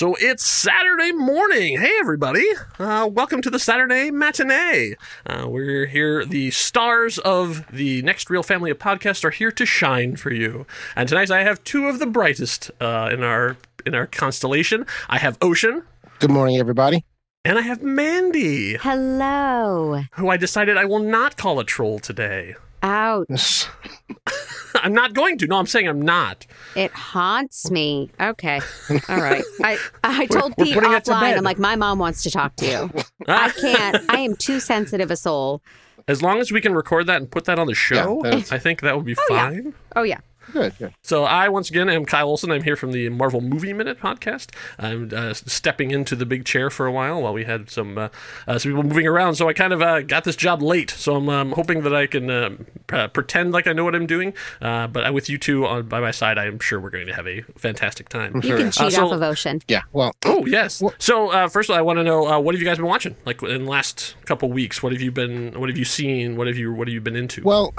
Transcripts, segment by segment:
So it's Saturday morning. Hey, everybody. Uh, welcome to the Saturday matinee. Uh, we're here. The stars of the Next Reel family of podcasts are here to shine for you. And tonight I have two of the brightest uh, in our in our constellation. I have Ocean. Good morning, everybody. And I have Mandy. Hello. Who I decided I will not call a troll today. Ouch. I'm not going to. No, I'm saying I'm not. It haunts me. Okay. All right. I, I told we're Pete putting it to offline, bed. I'm like, my mom wants to talk to you. I can't. I am too sensitive a soul. As long as we can record that and put that on the show, that's- I think that would be oh, yeah. fine. Oh, yeah. Good, good. So I once again am Kyle Olson. I'm here from the Marvel Movie Minute podcast. I'm uh, stepping into the big chair for a while while we had some uh, uh, some people moving around. So I kind of uh, got this job late. So I'm um, hoping that I can uh, p- pretend like I know what I'm doing. Uh, but with you two on by my side, I am sure we're going to have a fantastic time. You can cheat Uh, so- off of Ocean. Yeah, well, Oh yes. So uh, first of all, I want to know uh, what have you guys been watching? Like in the last couple weeks, what have you been? What have you seen? What have you? What have you been into? well,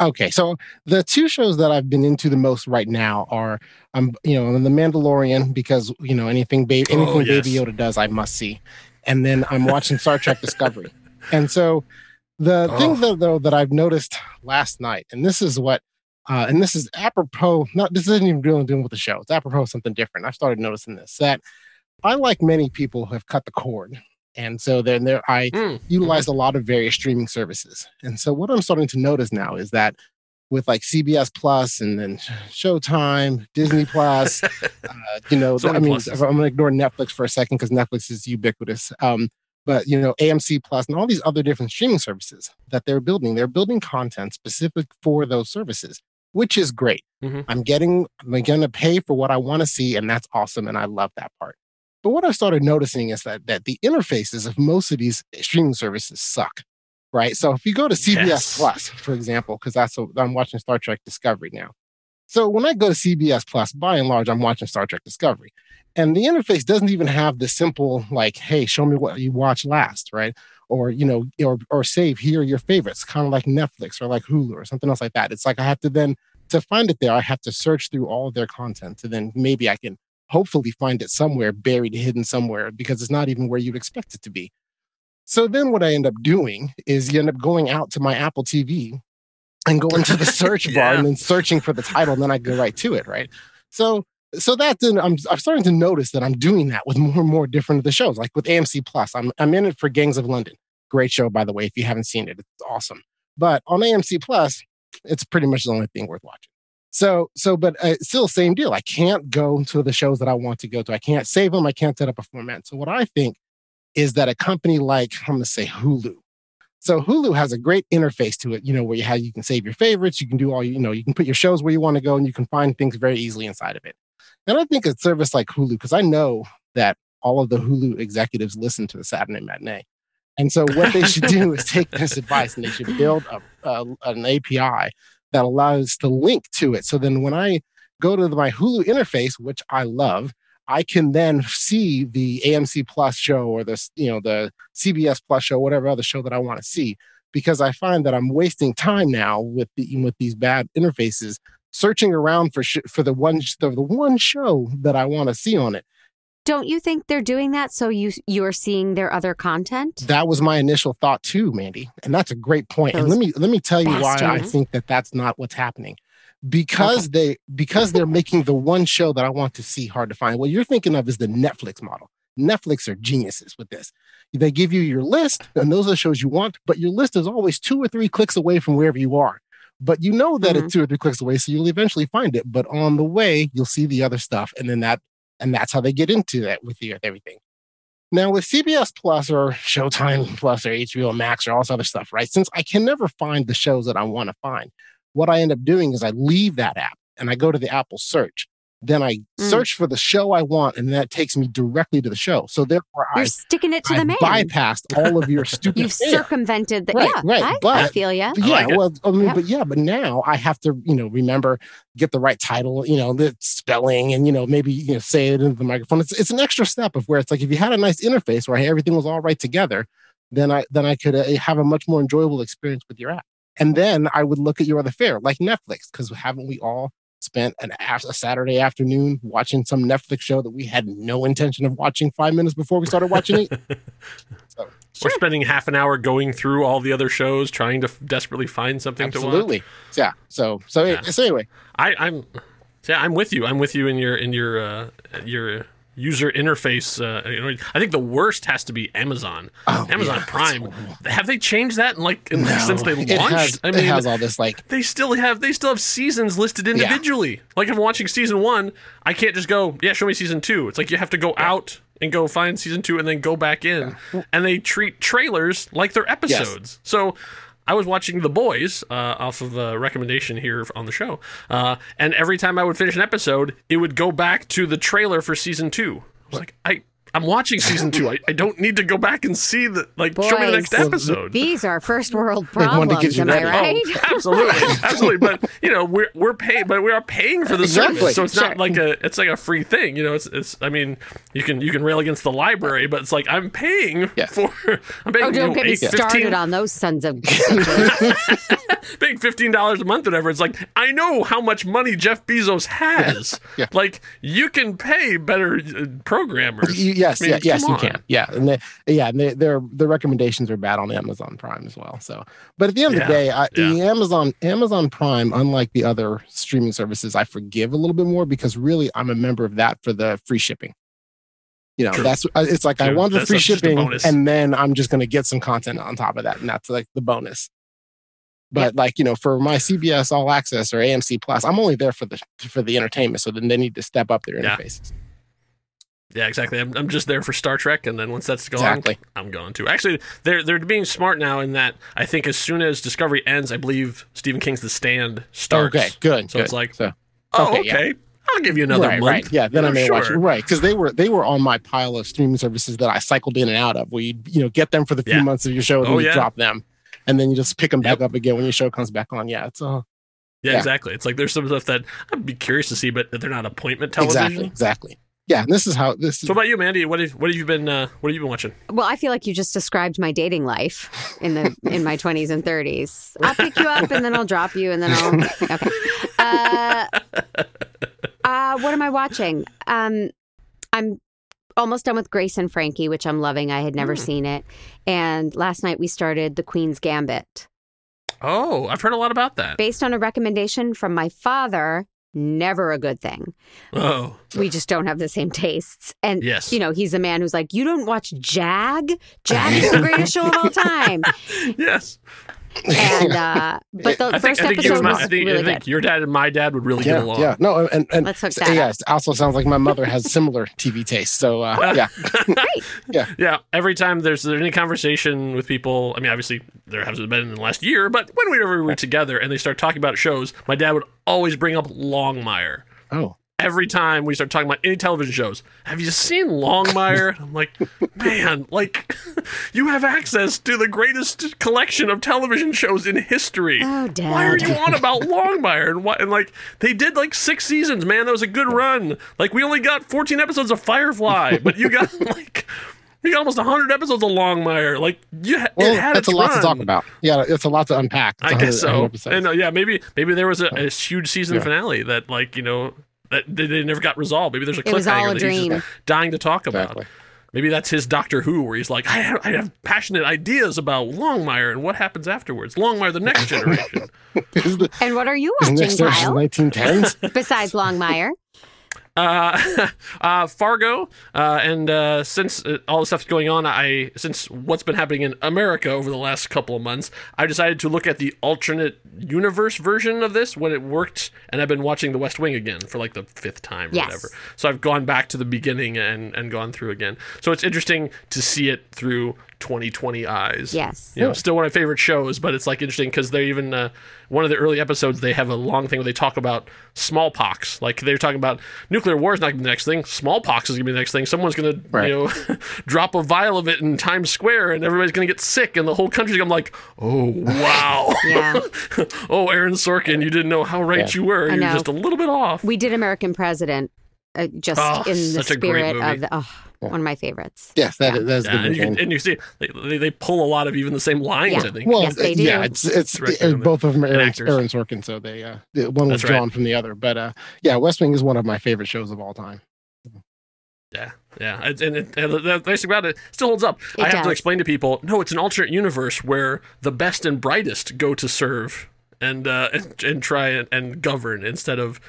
okay. So the two shows that I've been into the most right now are, um, you know, The Mandalorian because you know anything, ba- anything Oh, yes. Baby Yoda does, I must see, and then I'm watching Star Trek Discovery, and so The Oh. thing though, though that I've noticed last night, and this is what, uh, and this is apropos. Not this isn't even really doing with the show. It's apropos of something different. I started noticing this that I, like many people, have cut the cord, and so then there I Mm. utilized a lot of various streaming services. And so what I'm starting to notice now is that with like CBS Plus and then Showtime, Disney Plus, uh, you know, So I mean, pluses. I'm going to ignore Netflix for a second because Netflix is ubiquitous. Um, but you know, AMC Plus and all these other different streaming services that they're building, they're building content specific for those services, which is great. Mhm. I'm getting, I'm going to pay for what I want to see, and that's awesome, and I love that part. But what I started noticing is that that the interfaces of most of these streaming services suck, right? So if you go to CBS Yes. Plus, for example, because that's what I'm watching Star Trek Discovery now. So when I go to CBS Plus, by and large, I'm watching Star Trek Discovery, and the interface doesn't even have the simple like, "Hey, show me what you watched last," right? Or you know, or or save here are your favorites, kind of like Netflix or like Hulu or something else like that. It's like I have to then to find it there, I have to search through all of their content, and then maybe I can hopefully find it somewhere buried, hidden somewhere, because it's not even where you'd expect it to be. So then what I end up doing is you end up going out to my Apple TV and going to the search bar and then searching for the title, and then I go right to it, right? So so that then I'm I'm starting to notice that I'm doing that with more and more different of the shows, like with AMC Plus. I'm I'm in it for Gangs of London. Great show, by the way. If you haven't seen it, it's awesome. But on AMC Plus, it's pretty much the only thing worth watching. So, so, but uh, it's still same deal. I can't go to the shows that I want to go to. I can't save them. I can't set up a format. So, what I think is that a company like I'm going to say Hulu. So Hulu has a great interface to it. You know, where you have you can save your favorites. You can do all you know. You can put your shows where you want to go, and you can find things very easily inside of it. And I think a service like Hulu, because I know that all of the Hulu executives listen to the Saturday Matinee. And so what they should do is take this advice and they should build a, a, an API that allows to link to it. So then when I go to my Hulu interface, which I love, I can then see the AMC Plus show or the you know the CBS Plus show, whatever other show that I want to see, because I find that I'm wasting time now with the with these bad interfaces, searching around for sh- for the one the, the one show that I want to see on it. Don't you think they're doing that so you you're seeing their other content? That was my initial thought too, Mandy, and that's a great point. And let me let me tell you why I think that that's not what's happening. Because they because they're making the one show that I want to see hard to find. What you're thinking of is the Netflix model. Netflix are geniuses with this. They give you your list, and those are the shows you want, but your list is always two or three clicks away from wherever you are. But you know that it's mm-hmm. two or three clicks away, so you'll eventually find it. But on the way, you'll see the other stuff, and then that and that's how they get into that with you with everything. Now with CBS Plus or Showtime Plus or HBO Max or all this other stuff, right? Since I can never find the shows that I want to find, what I end up doing is I leave that app and I go to the Apple search. Then I Mm. search for the show I want, and that takes me directly to the show. So therefore, You're I, sticking it to I the man. bypassed all of your stupid. You've Yeah. circumvented the Right, yeah. right, I, I but- feel ya. But I yeah, like well, I mean, Yep. but yeah, but now I have to, you know, remember get the right title, you know, the spelling, and you know, maybe you know, say it into the microphone. It's it's an extra step of where it's like if you had a nice interface where everything was all right together, then I then I could uh, have a much more enjoyable experience with your app. And then I would look at your other fare, like Netflix, because haven't we all spent an a Saturday afternoon watching some Netflix show that we had no intention of watching five minutes before we started watching it? so, We're spending half an hour going through all the other shows, trying to f- desperately find something to watch. absolutely, yeah. So so Yeah. so anyway. I, I'm, yeah, I'm with you. I'm with you in your in your uh, your user interface. Uh, I think the worst has to be Amazon. Oh, Amazon yeah, Prime. Have they changed that in like in, No, since they launched? It has, I mean, it has all this like they still have they still have seasons listed individually. Like if I'm watching season one, I can't just go, yeah, show me season two. It's like you have to go out and go find season two and then go back in. And they treat trailers like they're episodes. So I was watching The Boys uh, off of a recommendation here on the show, uh, and every time I would finish an episode, it would go back to the trailer for season two. I was like, I. I'm watching season two. I, I don't need to go back and see the like. show me the next episode. These are first world They wanted to get problems, you am I right? Oh, absolutely, absolutely. But you know, we're we're paying, but we are paying for the Exactly. service, so it's Sure. not like a it's like a free thing. You know, it's it's. I mean, you can you can rail against the library, but it's like I'm paying Yeah. for. I'm paying. Oh, you don't know, get me eight- started 15 on those sons of bitches. paying fifteen dollars a month, or whatever. It's like I know how much money Jeff Bezos has. Yeah. Like you can pay better uh, programmers. you, yes, I mean, yeah, yes, you can. Yeah, and they, yeah, and they, their the recommendations are bad on Amazon Prime as well. So, but at the end of the day, I, yeah. the Amazon Amazon Prime, unlike the other streaming services, I forgive a little bit more because really I'm a member of that for the free shipping. You know, True. that's uh, it's like I want the That's free a- just a shipping, and then I'm just going to get some content on top of that, and that's like the bonus. But like you know, for my CBS All Access or AMC Plus, I'm only there for the for the entertainment. So then they need to step up their Yeah. interfaces. Yeah, exactly. I'm, I'm just there for Star Trek, and then once that's gone, Exactly. I'm going to. Actually, they're they're being smart now in that I think as soon as Discovery ends, I believe Stephen King's The Stand starts. Okay, good. So good. it's like, so. oh, okay, okay, yeah. I'll give you another right, month. right. Yeah, then I Yeah, may watch it. Right, because they were they were on my pile of streaming services that I cycled in and out of. Where you you know get them for the few Yeah. months of your show, and then Oh, you yeah. drop them, and then you just pick them back up again when your show comes back on. Yeah, it's uh, Yeah, Yeah. exactly. It's like there's some stuff that I'd be curious to see, but they're not appointment television. exactly exactly. Yeah, and this is how this. Is, So, what about you, Mandy? What have what have you been uh, what have you been watching? Well, I feel like you just described my dating life in the in my twenties and thirties. I'll pick you up and then I'll drop you and then I'll okay. Uh, uh, what am I watching? Um, I'm almost done with Grace and Frankie, which I'm loving. I had never Mm. seen it, and last night we started The Queen's Gambit, Oh, I've heard a lot about that. based on a recommendation from my father. Never a good thing. Oh, We just don't have the same tastes. And yes. you know, he's a man who's like, you don't watch Jag? Jag is the greatest show of all time. yes. And uh, but the I think, first I think, episode and my, was I think, really I think good. your dad and my dad would really get along. yeah, no, and and Let's hook so, that yeah, up. also sounds like my mother has similar TV tastes. So uh, yeah, Great. Yeah, every time there's, there's any conversation with people, I mean, obviously there hasn't been in the last year, but when we were together and they start talking about shows, my dad would always bring up Longmire. oh, Every time we start talking about any television shows, have you seen Longmire? I'm like, man, like you have access to the greatest collection of television shows in history. Oh, Why are you on about Longmire? And what? And like they did like six seasons, man. That was a good run. Like we only got 14 episodes of Firefly, but you got like you got almost 100 episodes of Longmire. Like you, ha- well, it had its a lot run. to talk about. Yeah, it's a lot to unpack. It's I guess so. And uh, yeah, maybe maybe there was a, a huge season Yeah. finale that like you know that they, they never got resolved. Maybe there's a It was all cliffhanger a that he's dream. just dying to talk about. Exactly. Maybe that's his Doctor Who, where he's like, I have, I have passionate ideas about Longmire and what happens afterwards. Longmire, the next generation. The, And what are you watching, Kyle? 1910s? Besides Longmire, uh, uh, Fargo, uh, and uh, since uh, all the stuff's going on, I since what's been happening in America over the last couple of months, I decided to look at the alternate universe version of this when it worked, and I've been watching The West Wing again for like the fifth time or Yes. whatever. So I've gone back to the beginning and and gone through again. So it's interesting to see it through 2020 eyes. yes. You know, still one of my favorite shows, but it's like interesting because they're even uh, one of the early episodes they have a long thing where they talk about smallpox. Like they're talking about nuclear war is not gonna be the next thing. Smallpox is gonna be the next thing. Someone's gonna you know drop a vial of it in Times Square and everybody's gonna get sick and the whole country's gonna like, oh wow, Yeah. oh Aaron Sorkin, you didn't know how right Yeah. you were. I You're just a little bit off. We did American President uh, just Oh, in the such a great spirit movie. of the, oh, one of my favorites. yes, that is that's yeah, good. and, you and you see they, they, they pull a lot of even the same lines. Yeah. I think. Well, Yes, they do. yeah, it's it's Directed uh, both of them are and Aaron, actors. Aaron Sorkin, so they uh, one was That's right. drawn from the other. But uh, yeah, West Wing is one of my favorite shows of all time. Yeah, yeah, and, and, it, and the, the nice thing about it still holds up. It I have to explain to people, no, it's an alternate universe where the best and brightest go to serve and uh, and, and try and, and govern instead of,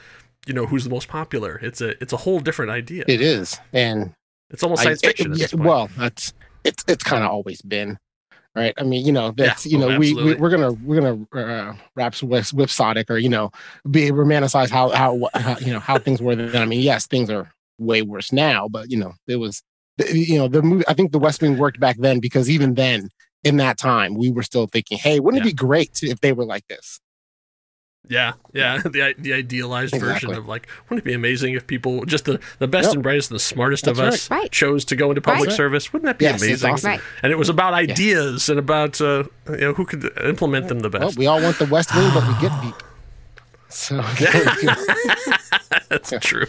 you know, who's the most popular. It's a it's a whole different idea. It is, and it's almost I- science fiction. it- at this point. well, that's it's it's kind of always been, right? I mean, you know, that's you oh, know, we, we we're gonna we're gonna uh, perhaps with with Sodic or you know, be romanticize how how, how you know how things were then. I mean, yes, things are way worse now, but you know, it was you know the movie. I think the West Wing worked back then because even then. In that time, we were still thinking, "Hey, wouldn't Yeah. it be great if they were like this?" Yeah, yeah, the the idealized version of like, wouldn't it be amazing if people just the the best Yep. and brightest and the smartest of That's us right. Right. chose to go into public Right. service? Wouldn't that be Yes, amazing? awesome. Right. And it was about ideas and about uh, you know who could implement them the best. Well, we all want the West Wing, but we get Veep. So That's true.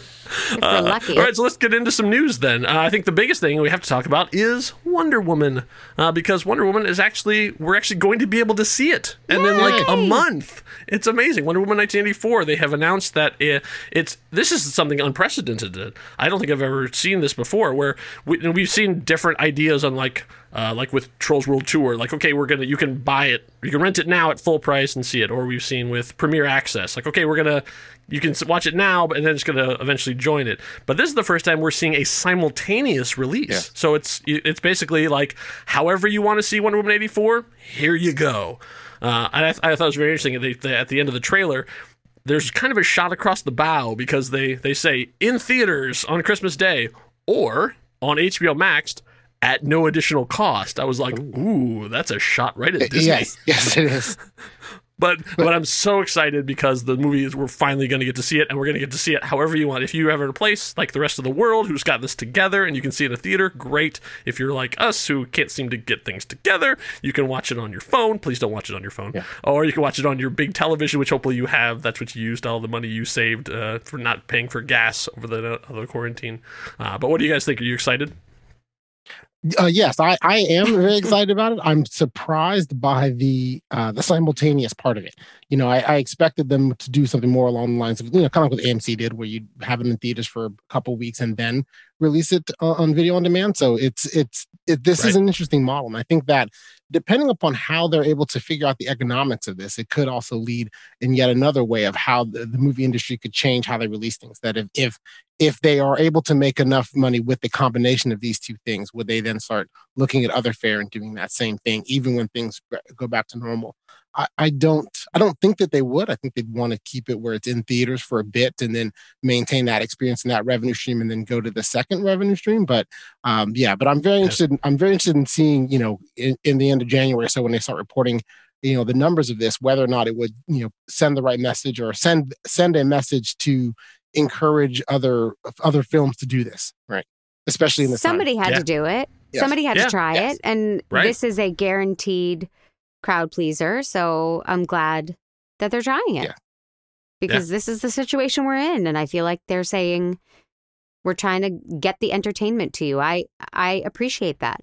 Uh, lucky. All right, so let's get into some news then. Uh, I think the biggest thing we have to talk about is Wonder Woman, uh, because Wonder Woman is actually we're actually going to be able to see it, and in like a month. It's amazing. Wonder Woman 1984. They have announced that it, it's this is something unprecedented. I don't think I've ever seen this before, where we, we've seen different ideas on like. Uh, like with Trolls World Tour, like okay, we're gonna you can buy it, you can rent it now at full price and see it, or we've seen with Premier Access, like okay, we're gonna you can watch it now, but and then it's gonna eventually join it. But this is the first time we're seeing a simultaneous release, so it's it's basically like however you want to see Wonder Woman eighty four, here you go. Uh, and I, th- I thought it was very interesting. They, they, at the end of the trailer, there's kind of a shot across the bow because they they say in theaters on Christmas Day or on HBO Max at no additional cost. I was like, ooh, that's a shot right at Disney. yes, yes, it is. But but I'm so excited because the movie is we're finally going to get to see it, and we're going to get to see it however you want. If you have a place like the rest of the world who's got this together and you can see it in a theater, great. If you're like us who can't seem to get things together, you can watch it on your phone. Please don't watch it on your phone, or you can watch it on your big television, which hopefully you have. That's what you used all the money you saved uh, for not paying for gas over the uh, the quarantine. Uh, but what do you guys think? Are you excited? Uh, yes, I, I am very excited about it. I'm surprised by the uh, the simultaneous part of it. You know, I, I expected them to do something more along the lines of you know, kind of like what AMC did, where you have it in theaters for a couple weeks and then release it uh, on video on demand. So it's it's it, this is an interesting model, and I think that depending upon how they're able to figure out the economics of this, it could also lead in yet another way of how the, the movie industry could change how they release things. That if if if they are able to make enough money with the combination of these two things, would they then start looking at other fare and doing that same thing, even when things go back to normal? I, I don't I don't think that they would. I think they'd want to keep it where it's in theaters for a bit and then maintain that experience and that revenue stream and then go to the second revenue stream. But um, yeah, but I'm very interested. In, I'm very interested in seeing you know in, in the end of January, so when they start reporting you know the numbers of this, whether or not it would you know send the right message or send send a message to encourage other other films to do this, right? Especially in this time. Somebody had Yeah. to do it. Yes. Somebody had Yeah. to try Yes. it. And Right. this is a guaranteed crowd pleaser. So I'm glad that they're trying it. Yeah. Because this is the situation we're in. And I feel like they're saying we're trying to get the entertainment to you. I I appreciate that.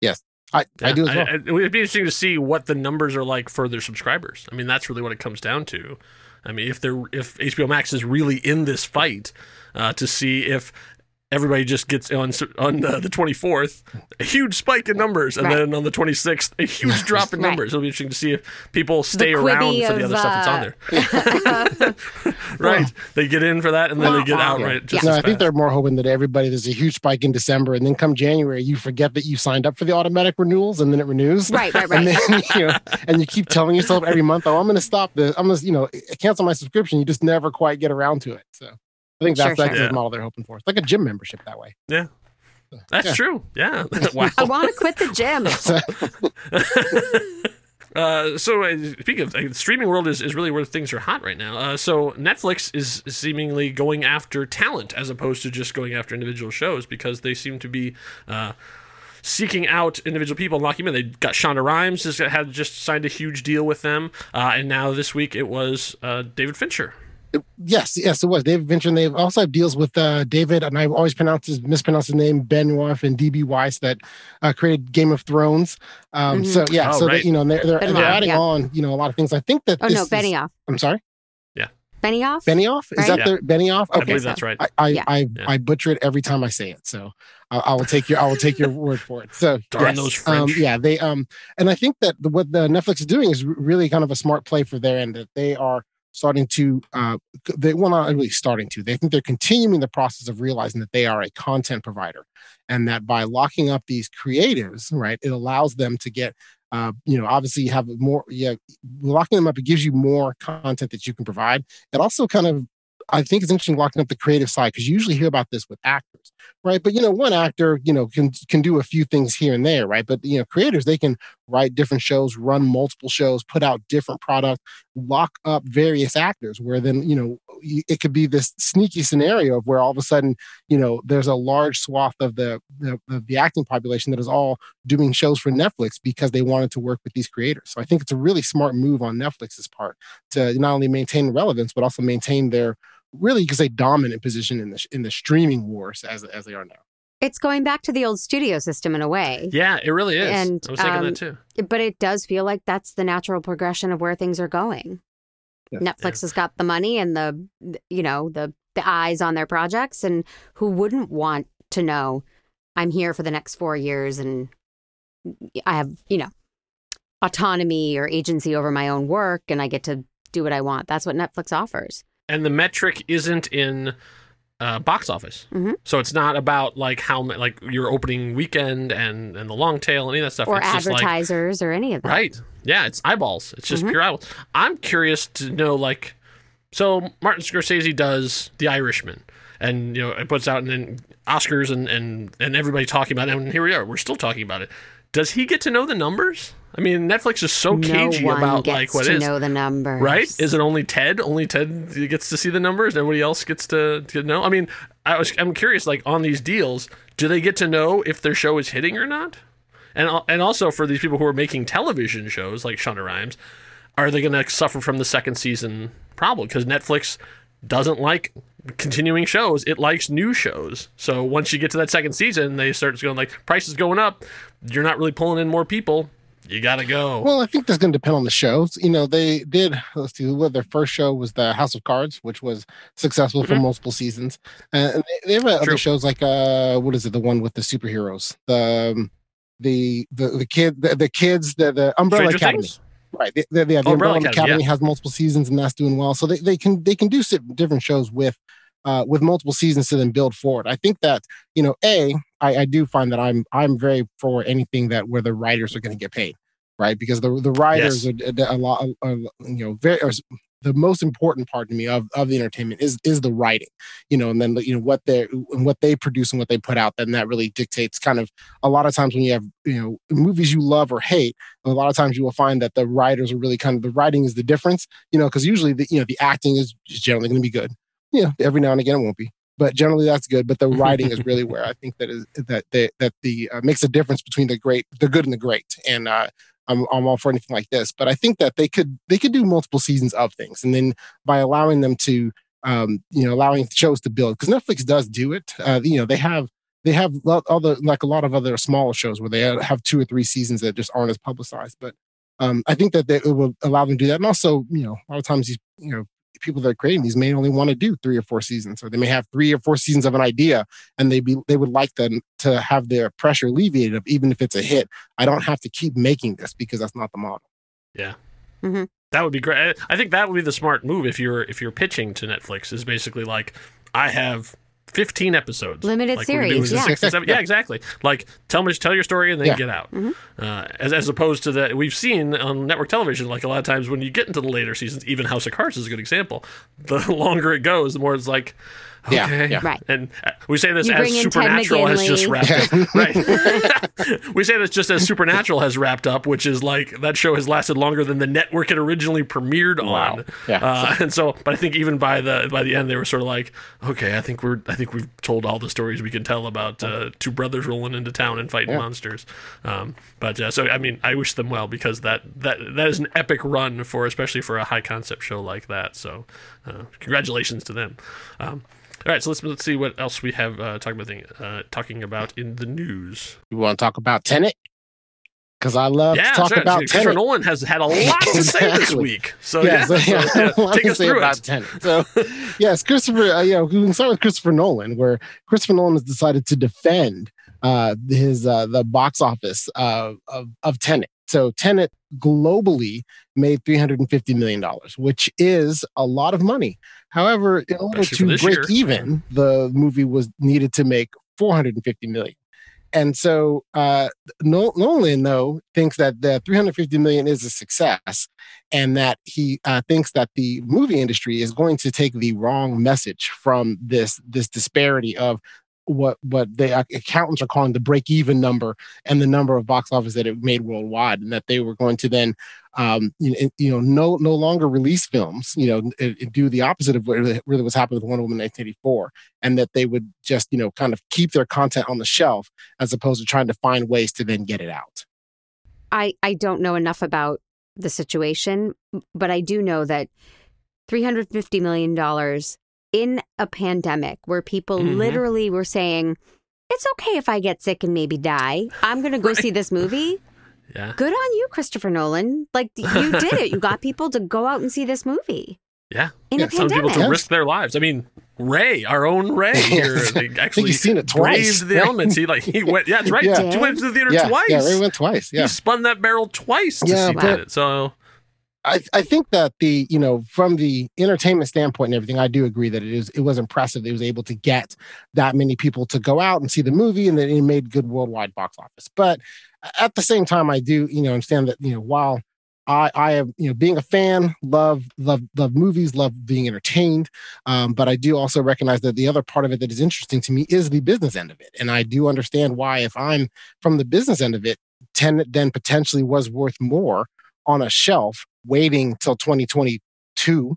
Yes. I, I do as well. I- it would be interesting to see what the numbers are like for their subscribers. I mean, that's really what it comes down to. I mean, if they're if HBO Max is really in this fight uh, to see if everybody just gets on on uh, the 24th a huge spike in numbers and Right. then on the 26th a huge drop in Right. numbers it'll be interesting to see if people stay around Quibi for the of, other stuff that's on there right they get in for that and then they get out Yeah. right just no, as I think they're more hoping that everybody there's a huge spike in December, and then come January, you forget that you signed up for the automatic renewals, and then it renews. Right, right, And right. then you know, and you keep telling yourself every month, "Oh, I'm going to stop this. I'm going to, you know, cancel my subscription." You just never quite get around to it. So I think that's Sure, that's sure. the model they're hoping for. It's like a gym membership that way. yeah that's Yeah. true yeah wow I want to quit the gym. Uh, so uh, speaking of uh, the streaming world is, is really where things are hot right now. Uh, so Netflix is seemingly going after talent as opposed to just going after individual shows because they seem to be uh, seeking out individual people and locking them in. They got Shonda Rhimes has had just signed a huge deal with them, uh, and now this week it was uh, David Fincher. Yes, yes, it was David Fincher. And they also have deals with uh, David, and I always pronounce his mispronounce his name Benoit and DB Weiss that uh, created Game of Thrones. Um, Mhm. So yeah, Oh, so right. they, you know they're they're, Benoit, they're adding yeah. on you know a lot of things. I think that Oh this no, is- Benioff. I'm sorry, Yeah, Benioff? Benioff. Is Right? that Yeah. the Benioff? I Okay, believe that's right. I I, Yeah. I, Yeah. I butcher it every time I say it, so I, I will take your I will take your word for it. So Darn those um, French. yeah, they um, and I think that what the Netflix is doing is really kind of a smart play for their end that they are starting to uh, they well not really starting to they think they're continuing the process of realizing that they are a content provider and that by locking up these creatives right it allows them to get uh, you know obviously you have more yeah locking them up it gives you more content that you can provide. It also kind of I think it's interesting locking up the creative side because you usually hear about this with actors, right? But you know, one actor, you know, can can do a few things here and there, right? But you know, creators they can write different shows, run multiple shows, put out different product, lock up various actors. Where then you know, it could be this sneaky scenario of where all of a sudden, you know, there's a large swath of the the, of the acting population that is all doing shows for Netflix because they wanted to work with these creators. So I think it's a really smart move on Netflix's part to not only maintain relevance but also maintain their really you because a dominant position in the in the streaming wars as as they are now. It's going back to the old studio system in a way. Yeah, it really is. And, I was thinking um, that too. But it does feel like that's the natural progression of where things are going. Yeah. Netflix has got the money and the you know the the eyes on their projects and who wouldn't want to know I'm here for the next 4 years and I have, you know, autonomy or agency over my own work and I get to do what I want. That's what Netflix offers. And the metric isn't in uh, box office, Mhm. so it's not about like how like your opening weekend and and the long tail and any of that stuff. or it's just like advertisers or any of that. Right. Yeah, it's eyeballs. It's just Mhm. pure eyeballs. I'm curious to know, like, so Martin Scorsese does The Irishman, and you know it puts out and then Oscars and and and everybody talking about it, and here we are. We're still talking about it. Does he get to know the numbers? I mean, Netflix is so cagey no about like what to is know the numbers. right. Is it only Ted? Only Ted gets to see the numbers. Nobody else gets to, to know. I mean, I was I'm curious. Like on these deals, do they get to know if their show is hitting or not? And and also for these people who are making television shows like Shonda Rhimes, are they going to suffer from the second season problem? Because Netflix doesn't like continuing shows; it likes new shows. So once you get to that second season, they start going like price is going up. You're not really pulling in more people. You got to go. Well, I think that's going to depend on the shows. You know, they did. Let's see, what their first show was the House of Cards, which was successful for Mhm. multiple seasons. And they, they have uh, True. other shows like uh, what is it? The one with the superheroes, the um, the the the kid, the, the kids, the the Umbrella Stranger Academy. Things. Right. The, the, the, the Oh, Umbrella Umbrella Academy, Academy, has multiple seasons and that's doing well. So they, they can they can do different shows with uh, with multiple seasons to then build forward. I think that you know, a I, I do find that I'm I'm very for anything that where the writers are going to get paid, right? Because the the writers are a, a lot, are, you know, very. Are, the most important part to me of, of the entertainment is is the writing, you know, and then you know what they and what they produce and what they put out. Then that really dictates kind of a lot of times when you have you know movies you love or hate. A lot of times you will find that the writers are really kind of the writing is the difference, you know, because usually the you know the acting is generally going to be good. You know, every now and again it won't be, but generally that's good. But the writing is really where I think that is that they, that the uh, makes a difference between the great, the good, and the great. And uh, I'm I'm all for anything like this, but I think that they could they could do multiple seasons of things, and then by allowing them to um, you know allowing shows to build because Netflix does do it. Uh, you know they have they have other like a lot of other smaller shows where they have two or three seasons that just aren't as publicized, but um, I think that they, it will allow them to do that. And also, you know, a lot of times these, you know, people that are creating these may only want to do three or four seasons, or they may have three or four seasons of an idea, and they be they would like them to have their pressure alleviated. Of even if it's a hit, I don't have to keep making this because that's not the model. Yeah. Mhm. That would be great. I think that would be the smart move if you're if you're pitching to Netflix is basically like I have 15 episodes. Limited like series, yeah. six seven- yeah, exactly. Like tell me tell your story and then Yeah. get out. Mhm. Uh, as as opposed to that we've seen on network television like a lot of times when you get into the later seasons, even House of Cards is a good example. The longer it goes, the more it's like okay. Yeah, yeah. Right. And uh, we say this You as bring in Ted Supernatural has just McGinley. wrapped up. Right. we say this just as Supernatural has wrapped up, which is like that show has lasted longer than the network it originally premiered on. Yeah. Uh, and so, but I think even by the by the end, they were sort of like, okay, I think we're I think we've told all the stories we can tell about uh, two brothers rolling into town and fighting Yeah. monsters. Um, but uh, so I mean, I wish them well because that that that is an epic run for especially for a high concept show like that. So, uh, congratulations to them. Um, all right, so let's let's see what else we have uh, talking about thing, uh, talking about in the news. You want to talk about Tenet? Because I love yeah, to talk sure. about Christopher Tenet. Nolan has had a lot to say this week. So yeah, yeah, so, yeah, yeah, take us say through about it. Tenet. So, yes, Christopher. Uh, you know, we can start with Christopher Nolan, where Christopher Nolan has decided to defend uh, his uh, the box office uh, of of Tenet. So, Tenet globally made three hundred and fifty million dollars, which is a lot of money. However, in order Especially to break year. even, the movie was needed to make four hundred and fifty million. And so uh, Nolan, though, thinks that the 350 million is a success, and that he uh, thinks that the movie industry is going to take the wrong message from this this disparity of what what the accountants are calling the break even number and the number of box office that it made worldwide, and that they were going to then um, you, know, you know no no longer release films, you know, and, and do the opposite of what really was happening with Wonder Woman 1984, and that they would just you know kind of keep their content on the shelf as opposed to trying to find ways to then get it out. I I don't know enough about the situation, but I do know that 350 million dollars in a pandemic where people Mhm. literally were saying, it's okay if I get sick and maybe die. I'm going to go see this movie. Yeah. Good on you, Christopher Nolan. Like you did it. You got people to go out and see this movie Yeah. in Yeah, a Some people pandemic. to Yes. risk their lives. I mean, Ray, our own Ray here, Yes. they think actually he's seen it twice, braved the right? elements. He like he went. Yeah, that's right. Yeah. He went to the theater Yeah, twice. yeah, Ray went twice. Yeah, He spun that barrel twice to Yeah, see but- it. So I, I think that the you know from the entertainment standpoint and everything, I do agree that it is it was impressive. It was able to get that many people to go out and see the movie, and that it made good worldwide box office. But at the same time, I do you know understand that you know while I I have you know being a fan, love love love movies, love being entertained, um, but I do also recognize that the other part of it that is interesting to me is the business end of it, and I do understand why if I'm from the business end of it, Tenet then potentially was worth more on a shelf waiting till 2022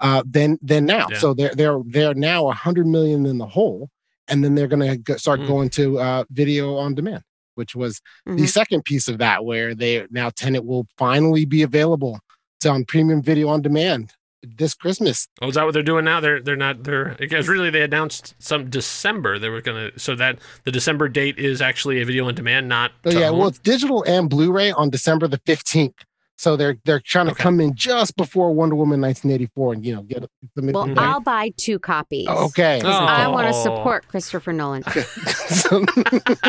uh than than now Yeah. so they're they're they're now 100 million in the hole and then they're going to start Mm. going to uh video on demand which was the Mhm. second piece of that where they now Tenet will finally be available to on premium video on demand this christmas Oh, is that what they're doing now? They're they're not they're because really they announced some December they were gonna so that the December date is actually a video on demand, not oh yeah own? well it's digital and blu-ray on december the 15th so they're they're trying to Okay. come in just before wonder woman 1984 and you know get the mid- Well. I'll buy two copies. okay 'Cause I want to Oh. support Christopher Nolan. So-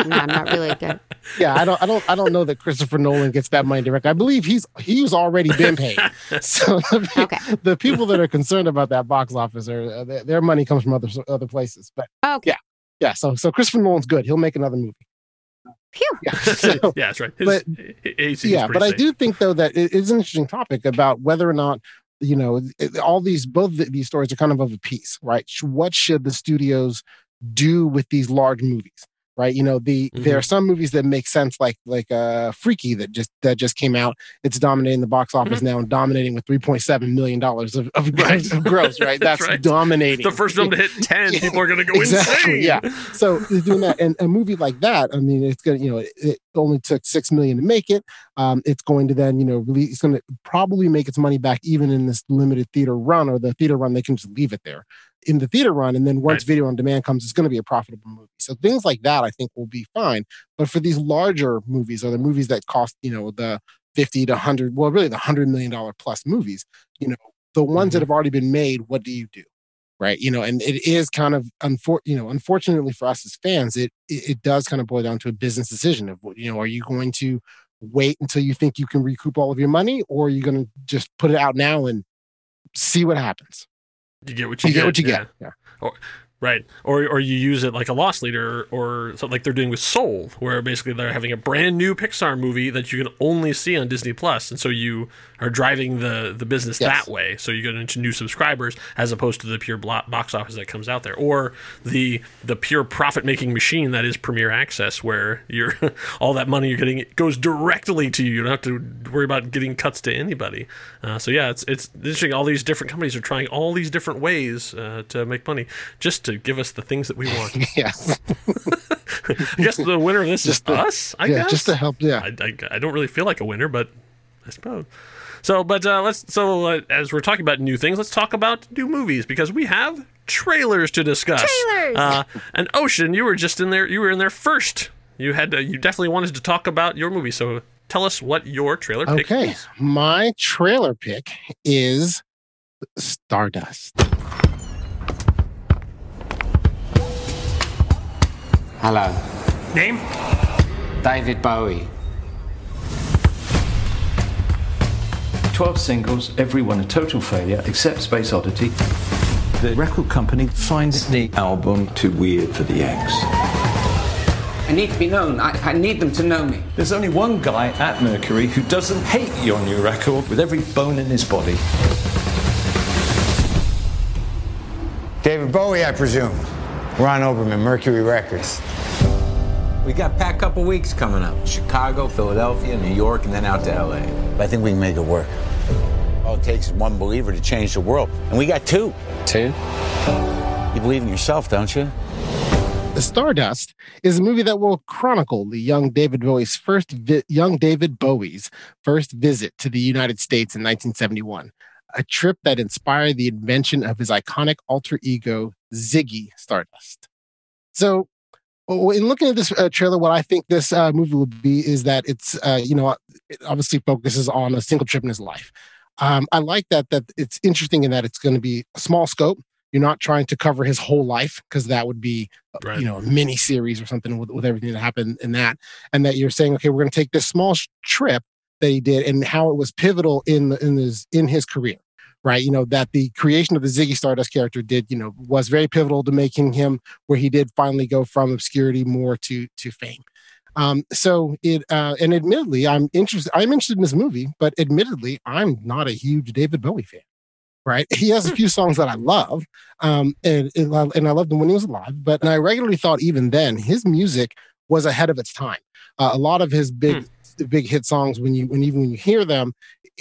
No, I'm not really good. yeah, I don't, I don't, I don't know that Christopher Nolan gets that money direct. I believe he's he's already been paid. So the, Okay. the people that are concerned about that box office are uh, their, their money comes from other other places. But Okay. Yeah. yeah, so so Christopher Nolan's good. He'll make another movie. Phew. Yeah, so, yeah, that's right. His, but- AC yeah, but I do think though that it is an interesting topic about whether or not you know it- all these both th- these stories are kind of of a piece, right? What should the studios do with these large movies? Right, you know the there are some movies that make sense, like like uh Freaky that just that just came out. It's dominating the box office now and dominating with three point seven million dollars of, of, Right. of gross. Right, That's that's right. dominating. the first film to hit ten, Yeah, people are gonna go exactly, insane. yeah. so they're doing that and a movie like that i mean it's gonna you know it, it only took six million to make it um it's going to then you know really it's going to probably make its money back even in this limited theater run or the theater run they can just leave it there in the theater run and then once Right. video on demand comes it's going to be a profitable movie. So things like that i think will be fine. But for these larger movies or the movies that cost you know the 50 to 100 well really the 100 million dollar plus movies you know the ones that Mhm. have already been made what do you do? Right? You know and it is kind of unfor- you know unfortunately for us as fans it, it it does kind of boil down to a business decision of what you know are you going to wait until you think you can recoup all of your money or are you going to just put it out now and see what happens You get what you, you get what you yeah. get yeah Right. Or or you use it like a loss leader or something like they're doing with Soul, where basically they're having a brand new Pixar movie that you can only see on Disney Plus, and so you are driving the the business Yes. that way. So you get into new subscribers as opposed to the pure box office that comes out there, or the the pure profit making machine that is Premier Access, where you're all that money you're getting goes directly to you. You don't have to worry about getting cuts to anybody. Uh, so yeah, it's it's interesting. All these different companies are trying all these different ways uh, to make money, just to give us the things that we want. yes I guess the winner of this Just is to- us. I yeah guess. just to help yeah I, I, I don't really feel like a winner, but I suppose. So, but uh, let's so uh, as we're talking about new things, let's talk about new movies because we have trailers to discuss. Trailers! Uh, and Ocean, you were just in there. You were in there first. You had to, you definitely wanted to talk about your movie. So tell us what your trailer pick okay is. my trailer pick is stardust Hello, Name? David Bowie. 12 singles, every one a total failure, except Space Oddity. The record company finds the album too weird for the X. I need to be known. I, I need them to know me. There's only one guy at Mercury who doesn't hate your new record with every bone in his body. David Bowie, I presume. Ron Oberman, Mercury Records. We got packed couple weeks coming up. Chicago, Philadelphia, New York, and then out to LA. I think we can make it work. All it takes is one believer to change the world. And we got two. Two? You believe in yourself, don't you? The Stardust is a movie that will chronicle the young David Bowie's first vi- young David Bowie's first visit to the United States in 1971, a trip that inspired the invention of his iconic alter ego Ziggy Stardust. So, in looking at this uh, trailer, what I think this uh, movie will be is that it's uh, you know it obviously focuses on a single trip in his life. Um, I like that that it's interesting in that it's going to be a small scope. You're not trying to cover his whole life because that would be, uh, Right. you know, a mini series or something with, with everything that happened in that. And that you're saying, okay, we're going to take this small sh- trip that he did and how it was pivotal in the, in his in his career, right? You know that the creation of the Ziggy Stardust character did, you know, was very pivotal to making him where he did finally go from obscurity more to to fame. Um, so it uh, and admittedly, I'm interested. I'm interested in this movie, but admittedly, I'm not a huge David Bowie fan. Right? He has a few songs that I love, um, and and I loved him when he was alive. But I regularly thought even then his music was ahead of its time. Uh, a lot of his big big hit songs, when you when even when you hear them,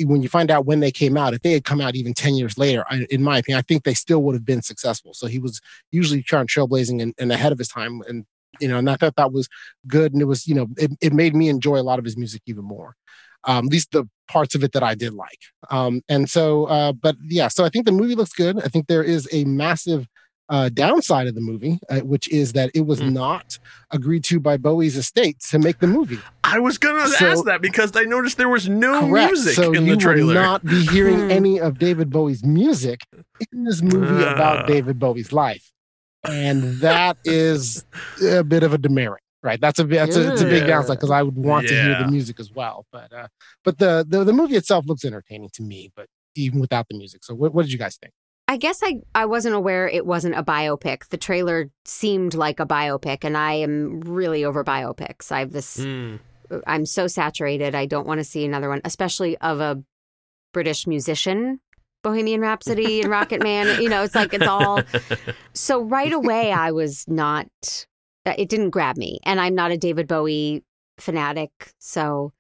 when you find out when they came out, if they had come out even 10 years later, I, in my opinion, I think they still would have been successful. So he was usually trying trailblazing and, and ahead of his time. And, you know, and I thought that was good. And it was, you know, it, it made me enjoy a lot of his music even more. Um, at least the parts of it that I did like. Um, and so, uh, but yeah, so I think the movie looks good. I think there is a massive uh, downside of the movie, uh, which is that it was not agreed to by Bowie's estate to make the movie. I was gonna So- ask that because I noticed there was no Correct. music so in you the trailer. will not be hearing any of David Bowie's music in this movie Ah. about David Bowie's life, and that is a bit of a demerit, right? That's a that's a, it's a big downside because I would want to hear the music as well, but uh, but the, the the movie itself looks entertaining to me, but even without the music. So what, what did you guys think? I guess I, I wasn't aware it wasn't a biopic. The trailer seemed like a biopic, and I am really over biopics. I have this, Mm. I'm so saturated. I don't want to see another one, especially of a British musician. Bohemian Rhapsody and Rocket Man, you know, it's like it's all. So right away, I was not, uh, it didn't grab me. And I'm not a David Bowie fanatic. So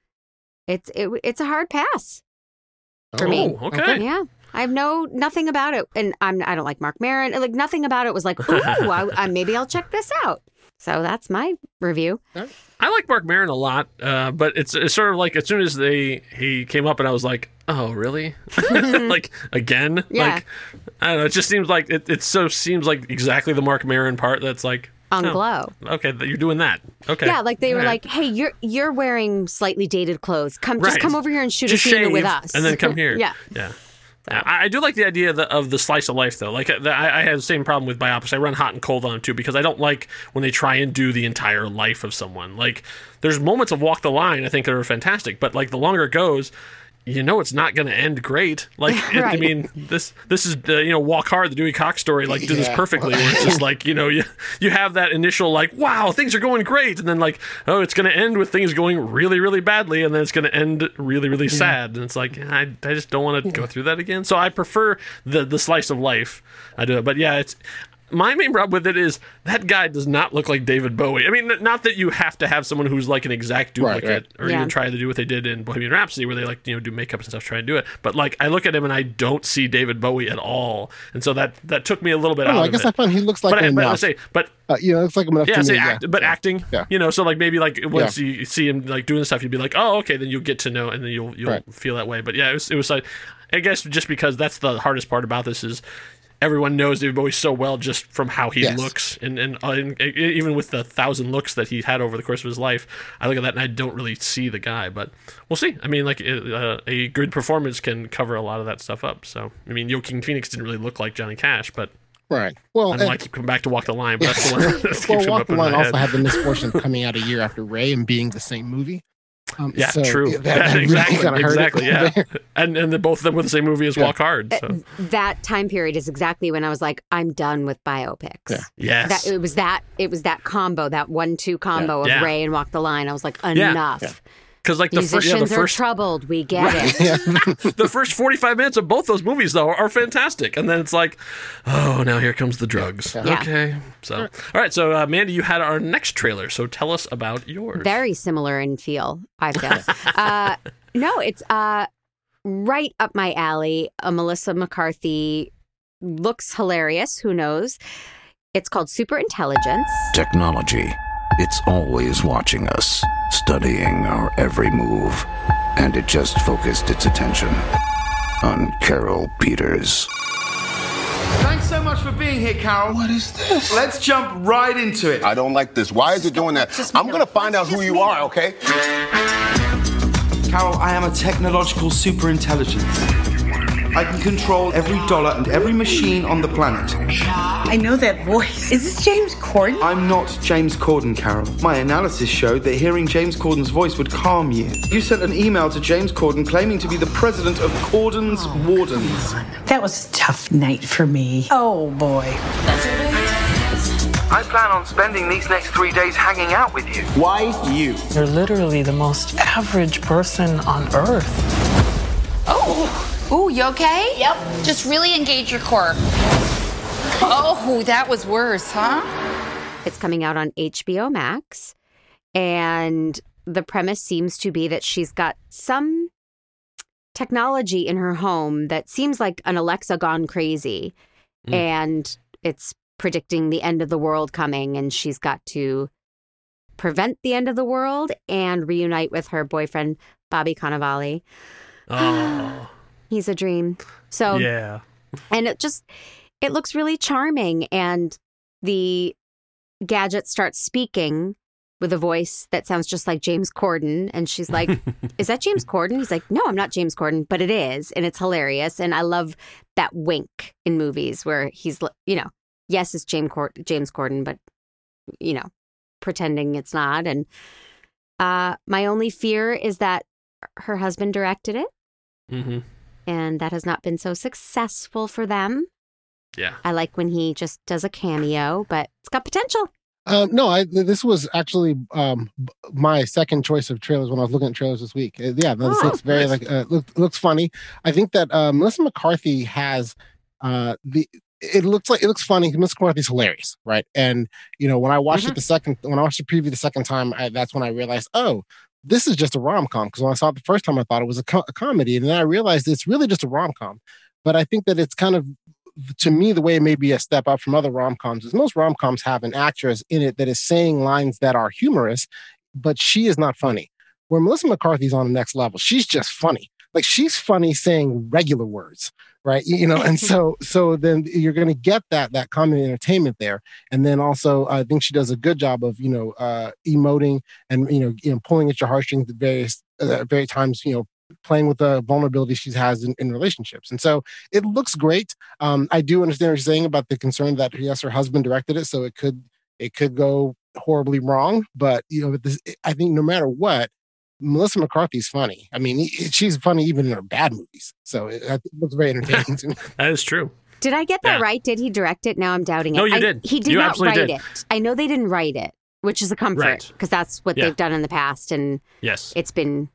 it's, it, it's a hard pass for me. Oh, okay. Yeah. I have no nothing about it, and I'm I don't like Marc Maron. Like nothing about it was like, ooh, I, I, maybe I'll check this out. So that's my review. I like Marc Maron a lot, uh, but it's, it's sort of like as soon as they he came up and I was like, oh really? like again? Yeah. Like I don't know. It just seems like it. It so seems like exactly the Marc Maron part. That's like On oh, Glow. Okay, you're doing that. Okay. Yeah, like they were right. like, "Hey, you're you're wearing slightly dated clothes. Come, just come over here and shoot Just a scene shave with us, and then come here. yeah, Yeah. I, I do like the idea of the, of the slice of life, though. Like uh, the, I, I have the same problem with biopics. I run hot and cold on them too because I don't like when they try and do the entire life of someone. Like there's moments of Walk the Line I think that are fantastic, but like the longer it goes, you know it's not going to end great. Like it- I mean, this this is the you know Walk Hard, the Dewey Cox story, like do this perfectly. Where it's just like you know you you have that initial like wow things are going great, and then like oh it's going to end with things going really really badly, and then it's going to end really really sad, and it's like I, I just don't want to go through that again. So I prefer the the slice of life. I do it, but yeah, it's. My main problem with it is that guy does not look like David Bowie. I mean, not that you have to have someone who's like an exact duplicate, right. or Yeah. even try to do what they did in Bohemian Rhapsody, where they like you know do makeup and stuff, try and do it. But like I look at him and I don't see David Bowie at all, and so that that took me a little bit I, out know, I guess it. I find he looks like but I, him but I enough. say, but Uh, you know, it's like him enough yeah, to say me. act, but acting, Yeah. you know, so like maybe like once you see him like doing stuff, you'd be like, oh, okay, then you'll get to know, and then you'll you'll Right. feel that way. But yeah, it was it was like, I guess just because that's the hardest part about this is. Everyone knows David Bowie so well just from how he Yes. looks, and and, uh, and even with the thousand looks that he had over the course of his life, I look at that and I don't really see the guy. But we'll see. I mean, like it- uh, a good performance can cover a lot of that stuff up. So I mean, Joaquin Phoenix didn't really look like Johnny Cash, but right. Well, I I and- keep coming back to Walk the Line, but that's the one that well, Walk up the in Line also had the misfortune of coming out a year after Ray and being the same movie. Um, Yeah, so true. That, that Yeah, really exactly. kinda hurt exactly. Yeah. And and the, both of them were the same movie as Yeah. Walk Hard. So that time period is exactly when I was like, I'm done with biopics. Yeah. yes. That it was that it was that combo, that one-two combo Yeah. of Ray and Walk the Line. I was like, Yeah. enough. Yeah. Because like the, fir- yeah, the are first troubled. We get it. the first 45 minutes of both those movies though are fantastic and then it's like oh now here comes the drugs Yeah. okay so all right so uh, mandy you had our next trailer so tell us about yours Very similar in feel, I feel. uh, no, it's uh, right up my alley. Uh, Melissa McCarthy looks hilarious. Who knows? It's called Super Intelligence. Technology. It's always watching us, studying our every move. And it just focused its attention on Carol Peters. Thanks so much for being here, Carol. What is this? Let's jump right into it. I don't like this. Why is it doing that? I'm gonna find out who you are, okay? Carol, I am a technological super intelligence. I can control every dollar and every machine on the planet. I know that voice. Is this James Corden? I'm not James Corden, Carol. My analysis showed that hearing James Corden's voice would calm you. You sent an email to James Corden claiming to be the president of Corden's Wardens. That was a tough night for me. Oh boy. I plan on spending these next three days hanging out with you. Why you? You're literally the most average person on earth. Oh, ooh, you okay? Yep. Just really engage your core. Oh, that was worse, huh? It's coming out on HBO Max. And the premise seems to be that she's got some technology in her home that seems like an Alexa gone crazy. Mm. And it's predicting the end of the world coming. And she's got to prevent the end of the world and reunite with her boyfriend, Bobby Cannavale. Oh He's a dream. So yeah and it just it looks really charming and the gadget starts speaking with a voice that sounds just like James Corden and she's like is that James Corden he's like no I'm not James Corden but it is and it's hilarious and I love that wink in movies where he's you know yes it's James Corden James Corden but you know pretending it's not and uh my only fear is that her husband directed it mm-hmm. and that has not been so successful for them yeah I like when he just does a cameo, but it's got potential. Um, no, I this was actually um, my second choice of trailers when I was looking at trailers this week. Uh, yeah, this Oh, looks very nice. like uh, look, looks funny. I think that uh, Melissa McCarthy has uh, the. It looks like it looks funny. Melissa McCarthy's hilarious, right? And you know, when I watched Mm-hmm. it the second, when I watched the preview the second time, I, that's when I realized, oh, this is just a rom com. Because when I saw it the first time, I thought it was a, co- a comedy, and then I realized it's really just a rom com. But I think that it's kind of to me, the way it may be a step up from other rom coms is most rom coms have an actress in it that is saying lines that are humorous, but she is not funny. Where Melissa McCarthy's on the next level, she's just funny. Like she's funny saying regular words, right? You know, and so so then you're going to get that that common entertainment there, and then also I think she does a good job of you know uh, emoting and you know you know pulling at your heartstrings at various uh, very times you know playing with the vulnerability she has in, in relationships. And so it looks great. Um, I do understand what you're saying about the concern that yes, her husband directed it, so it could it could go horribly wrong. But you know, this, I think no matter what, Melissa McCarthy's funny. I mean, she's funny even in her bad movies. So it, it looks very entertaining to me. that is true Did I get that Yeah. right? Did he direct it? Now I'm doubting it. No, you I- did. He did You not write did. it. I know they didn't write it, which is a comfort Right. because that's what Yeah. they've done in the past, and yes it's been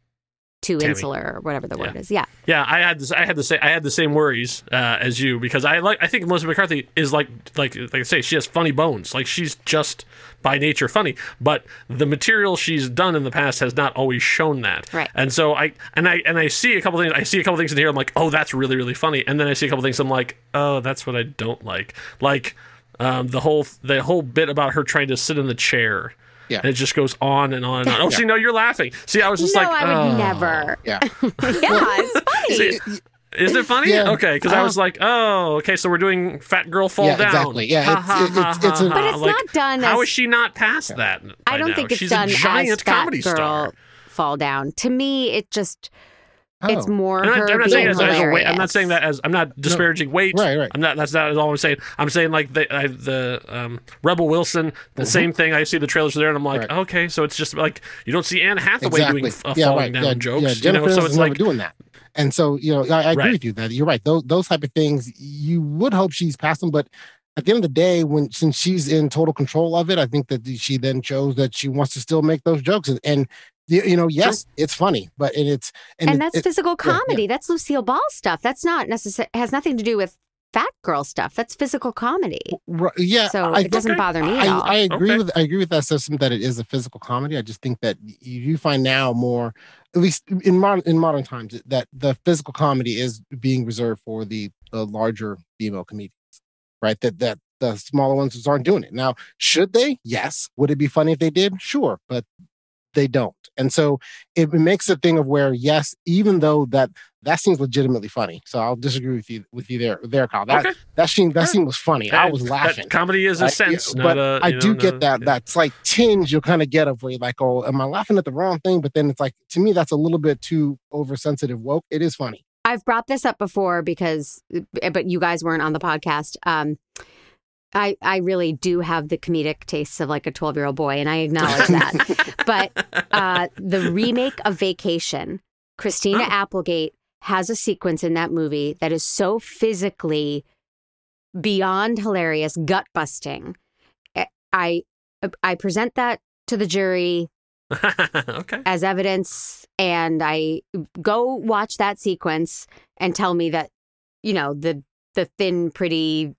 too Tammy. insular or whatever the word is. Yeah. Yeah, I had this, I had the same I had the same worries uh, as you because I like I think Melissa McCarthy is like like like I say she has funny bones like she's just by nature funny but the material she's done in the past has not always shown that Right. and so I and I and I see a couple things I see a couple things in here I'm like oh that's really really funny and then I see a couple things I'm like oh that's what I don't like like um, the whole the whole bit about her trying to sit in the chair Yeah. and it just goes on and on and on oh Yeah. see no you're laughing see I was just no, like I would oh. never. Yeah. yeah, it's funny. See, Is it funny? Yeah. Okay, because I Uh, was like, oh, okay, so we're doing Fat Girl Fall Yeah, Down. exactly. Yeah, Ha, it's- ha, it's- ha, it's a- But it's Like, not done How as- is she not past that? I don't now? think it's She's done a giant as Fat comedy Girl star. Fall Down. To me, it just it's Oh. more I'm not, her I'm not being saying as, as a weight. I'm not saying that as I'm not disparaging weight. Right, right. I'm not. That's not all I'm saying. I'm saying like the I, the um, Rebel Wilson, the Mm-hmm. same thing. I see the trailers there, and I'm like, okay, so it's just like you don't see Anne Hathaway exactly. doing uh, yeah, falling right. down yeah, jokes. Yeah, you know, so it's like doing that. And so, you know, I, I agree Right. with you that you're right. Those those type of things you would hope she's past them, but at the end of the day, when since she's in total control of it, I think that she then chose that she wants to still make those jokes, and, and you, you know, yes, it's funny, but and it's And, it- that's it- physical yeah, yeah. comedy. That's Lucille Ball stuff. That's not necessary. Has nothing to do with fat girl stuff. That's physical comedy. Right, yeah, So I- it doesn't bother me I, at all. I agree Okay. with I agree with that system that it is a physical comedy. I just think that y- you find now more, at least in modern in modern times, that the physical comedy is being reserved for the the larger female comedians, right? That that the smaller ones aren't doing it now. Should they? Yes. Would it be funny if they did? Sure, but they don't. And so it makes a thing of where yes, even though that that seems legitimately funny. So I'll disagree with you with you there there, Kyle. That Okay. that scene that scene was funny. I was laughing. comedy is a sense, yeah, but a, I you know, do get a- that that slight tinge you'll kind of get of where like, oh, am I laughing at the wrong thing? But then it's like to me that's a little bit too oversensitive woke. It is funny. I've brought this up before because, but you guys weren't on the podcast. Um, I I really do have the comedic tastes of like a twelve year old boy, and I acknowledge that. but uh, the remake of Vacation, Christina Applegate has a sequence in that movie that is so physically beyond hilarious, gut busting. I I present that to the jury okay. as evidence and I go watch that sequence and tell me that you know the the thin pretty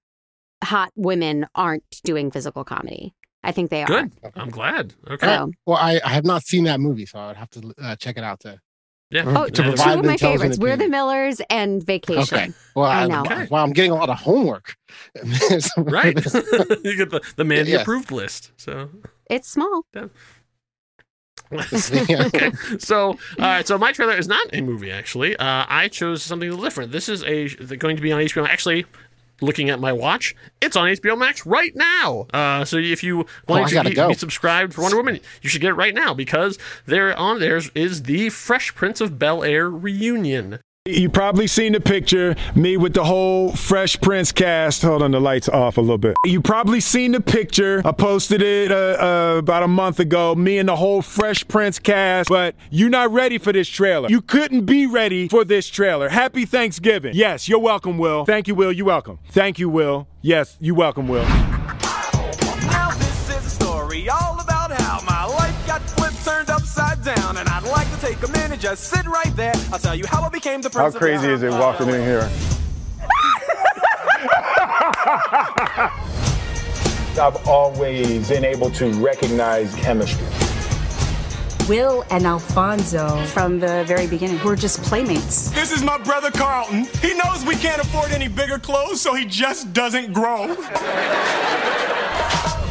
hot women aren't doing physical comedy. I think they are. Good. I'm glad. Okay. So- Well, I, I have not seen that movie, so I would have to uh, check it out to. Yeah. Oh, to two of my favorites. We're the. Millers and Vacation. Okay. Well, I I know. know. Wow, I'm getting a lot of homework. Right. you get the, the Mandy Yes. approved list. So It's small. okay. So, all right. So my trailer is not a movie. Actually, uh, I chose something a little different. This is a going to be on HBO. Actually, looking at my watch, it's on HBO Max right now. Uh, so if you Oh, want I to be, be subscribed for Wonder Woman, you should get it right now because there on there is the Fresh Prince of Bel Air reunion. You probably seen the picture, me with the whole Fresh Prince cast. Hold on, the lights off a little bit. You probably seen the picture. I posted it uh, uh, about a month ago, me and the whole Fresh Prince cast, but you're not ready for this trailer. You couldn't be ready for this trailer. Happy Thanksgiving. Yes, you're welcome, Will. Thank you, Will. You're welcome. Thank you, Will. Yes, you're welcome, Will. Turned upside down, and I'd like to take a minute, just sit right there. I'll tell you how I became the president. How crazy is it walking in here? I've always been able to recognize chemistry. Will and Alfonso, from the very beginning, were just playmates. This is my brother Carlton. He knows we can't afford any bigger clothes, so he just doesn't grow.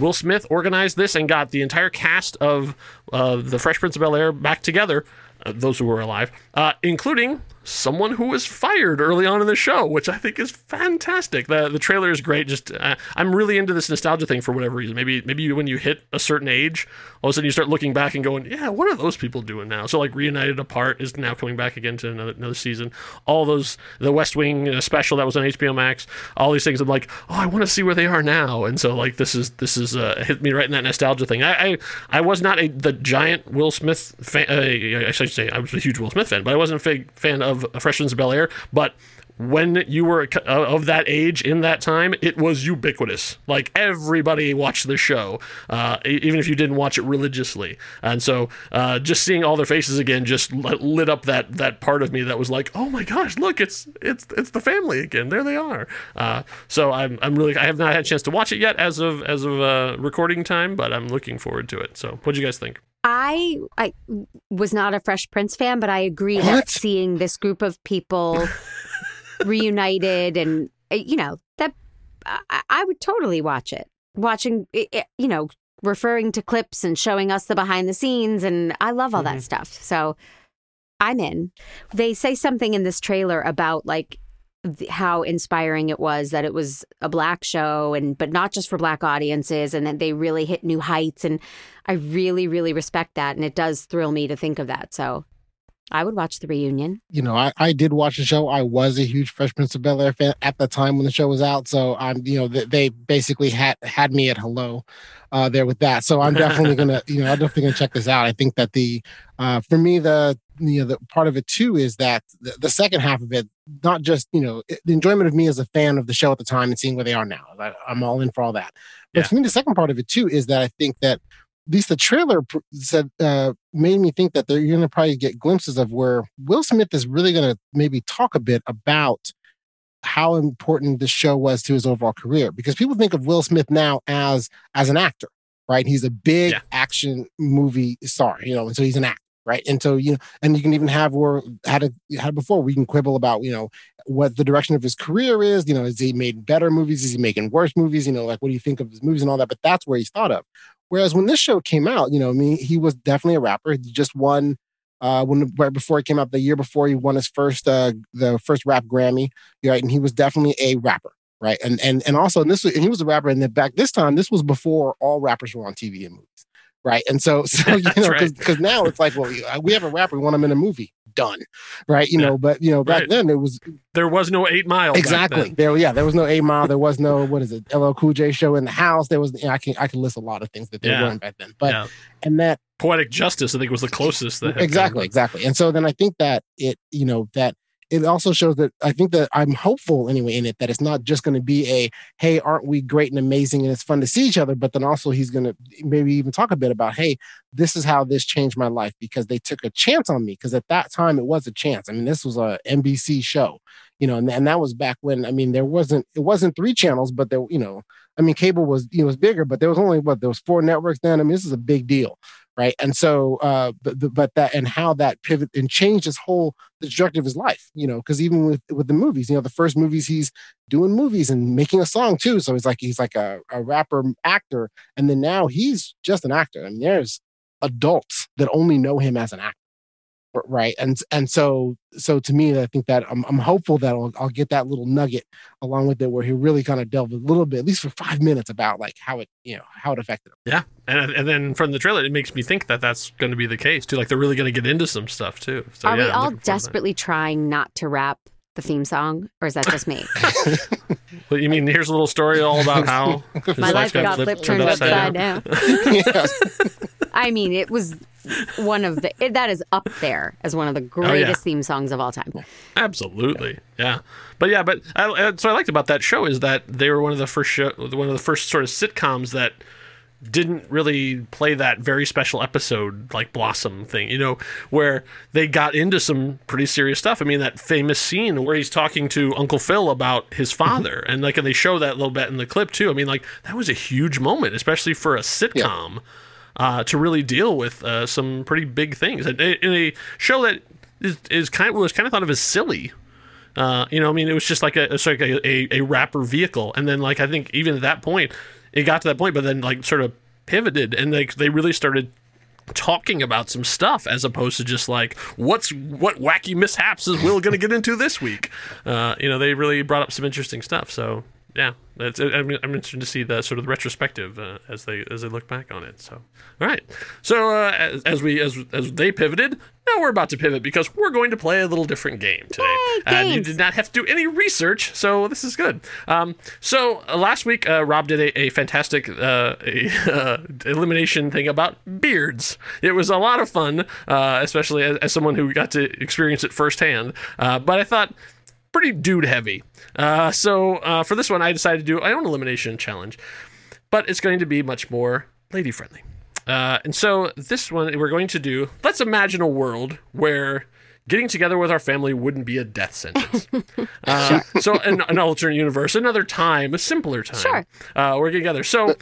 Will Smith organized this and got the entire cast of uh, the Fresh Prince of Bel Air back together, uh, those who were alive, uh, including someone who was fired early on in the show, which I think is fantastic. The the trailer is great. Just uh, I'm really into this nostalgia thing for whatever reason. Maybe maybe when you hit a certain age, all of a sudden you start looking back and going, yeah, what are those people doing now? So like Reunited Apart is now coming back again to another another season. All those the West Wing uh, special that was on HBO Max, all these things. I'm like, oh, I want to see where they are now. And so like this is this is uh, hit me right in that nostalgia thing. I I, I was not a the giant Will Smith fan. Uh, I should say I was a huge Will Smith fan, but I wasn't a big fan of Of Bel Air. But when you were uh, of that age in that time, it was ubiquitous. Like everybody watched the show, uh, even if you didn't watch it religiously. And so, uh, just seeing all their faces again just lit lit up that that part of me that was like, oh my gosh, look, it's it's it's the family again. There they are. Uh, so I'm I'm really I have not had a chance to watch it yet as of as of uh, recording time, but I'm looking forward to it. So, what do you guys think? I I was not a Fresh Prince fan, but I agree that seeing this group of people reunited and uh, you know that I, I would totally watch it. Watching it, you know referring to clips and showing us the behind the scenes and I love all that stuff. So I'm in. They say something in this trailer about like how inspiring it was that it was a black show and but not just for black audiences and that they really hit new heights and I really really respect that and it does thrill me to think of that. So I would watch the reunion. you know, I, I did watch the show. I was a huge Fresh Prince of Bel Air fan at the time when the show was out. So I'm, you know, they, they basically had had me at hello uh, there with that. So I'm definitely gonna, you know, I'm definitely gonna check this out. I think that the, uh, for me, the, you know, the part of it too is that the, the second half of it, not just, you know, it- the enjoyment of me as a fan of the show at the time and seeing where they are now. I, I'm all in for all that. But Yeah. for me, the second part of it too is that I think that at least the trailer said uh, made me think that they're going to probably get glimpses of where Will Smith is really going to maybe talk a bit about how important this show was to his overall career because people think of Will Smith now as as an actor, right? He's a big action movie star, you know, and so he's an actor, right? And so you know, and you can even have where had it had before we can quibble about you know what the direction of his career is. You know, is he made better movies? Is he making worse movies? You know, like what do you think of his movies and all that? But that's where he's thought of. Whereas when this show came out, you know, I mean, he was definitely a rapper. He just won uh when right before it came out the year before he won his first uh the first rap Grammy, right? And he was definitely a rapper, right? And and and also and this and he was a rapper and then back this time this was before all rappers were on TV and movies. Right. And so, so you know, right. because now it's like, well, we- uh, we have a rapper, we want him in a movie. Done. Right. You know, but, you know, back Right. then it was There was no Eight Mile. exactly there. Yeah. There was no Eight Mile. There was no, what is it, LL Cool J show in the house. There was, you know, I can, I can list a lot of things that there Yeah. weren't back then. But, Yeah. and that, Poetic Justice, I think, was the closest. That exactly exactly and so then i think that it you know that it also shows that i think that i'm hopeful anyway in it that it's not just going to be a hey aren't we great and amazing and it's fun to see each other but then also he's going to maybe even talk a bit about hey this is how this changed my life because they took a chance on me because at that time it was a chance. I mean this was a nbc show you know and, and that was back when i mean there wasn't it wasn't three channels but there you know i mean cable was you know was bigger but there was only what there was four networks then? I mean this is a big deal right? And so uh but, the- but that and how that pivot and changed his whole the trajectory of his life you know because even with with the movies you know the first movies he's doing movies and making a song too so he's like he's like a, a rapper actor and then now he's just an actor. I mean there's adults that only know him as an actor right and and so so to me i think that i'm, I'm hopeful that I'll, I'll get that little nugget along with it where he really kind of delved a little bit at least for five minutes about like how it you know how it affected him Yeah, and and then from the trailer, it makes me think that that's going to be the case too. Like they're really going to get into some stuff too. So Are yeah, we I'm all looking forward to that. desperately trying not to rap the theme song, or is that just me? Well, you mean here's a little story all about how My life got flipped, turned upside down. I mean, it was one of the it, that is up there as one of the Oh, yeah. greatest theme songs of all time. Absolutely, yeah. But yeah, but I, so I liked about that show is that they were one of the first show, one of the first sort of sitcoms that didn't really play that very special episode like Blossom thing, you know, where they got into some pretty serious stuff. I mean, that famous scene where he's talking to Uncle Phil about his mm-hmm. father, and like, and they show that a little bit in the clip too. I mean, like, that was a huge moment, especially for a sitcom. Uh, to really deal with uh, some pretty big things, and in a show that is, is kind of, was kind of thought of as silly, uh, you know, I mean, it was just like a, like a, a, a rapper vehicle, and then like I think even at that point, it got to that point, but then like sort of pivoted, and like they really started talking about some stuff as opposed to just like what's what wacky mishaps is Will going to get into this week. Uh, you know, they really brought up some interesting stuff. So yeah, that's, I'm, I'm interested to see the sort of the retrospective uh, as they as they look back on it. So all right, so uh, as, as we as as they pivoted, now we're about to pivot because we're going to play a little different game today. and you did not have to do any research, so this is good. Um, so uh, last week, uh, Rob did a, a fantastic uh, a, uh, elimination thing about beards. It was a lot of fun, uh, especially as, as someone who got to experience it firsthand. Uh, but I thought pretty dude heavy. Uh, so uh, for this one, I decided to do my own elimination challenge, but it's going to be much more lady friendly. Uh, and so this one, we're going to do. Let's imagine a world where getting together with our family wouldn't be a death sentence. Uh, So an, an alternate universe, another time, a simpler time. Sure. Uh, we're together. So.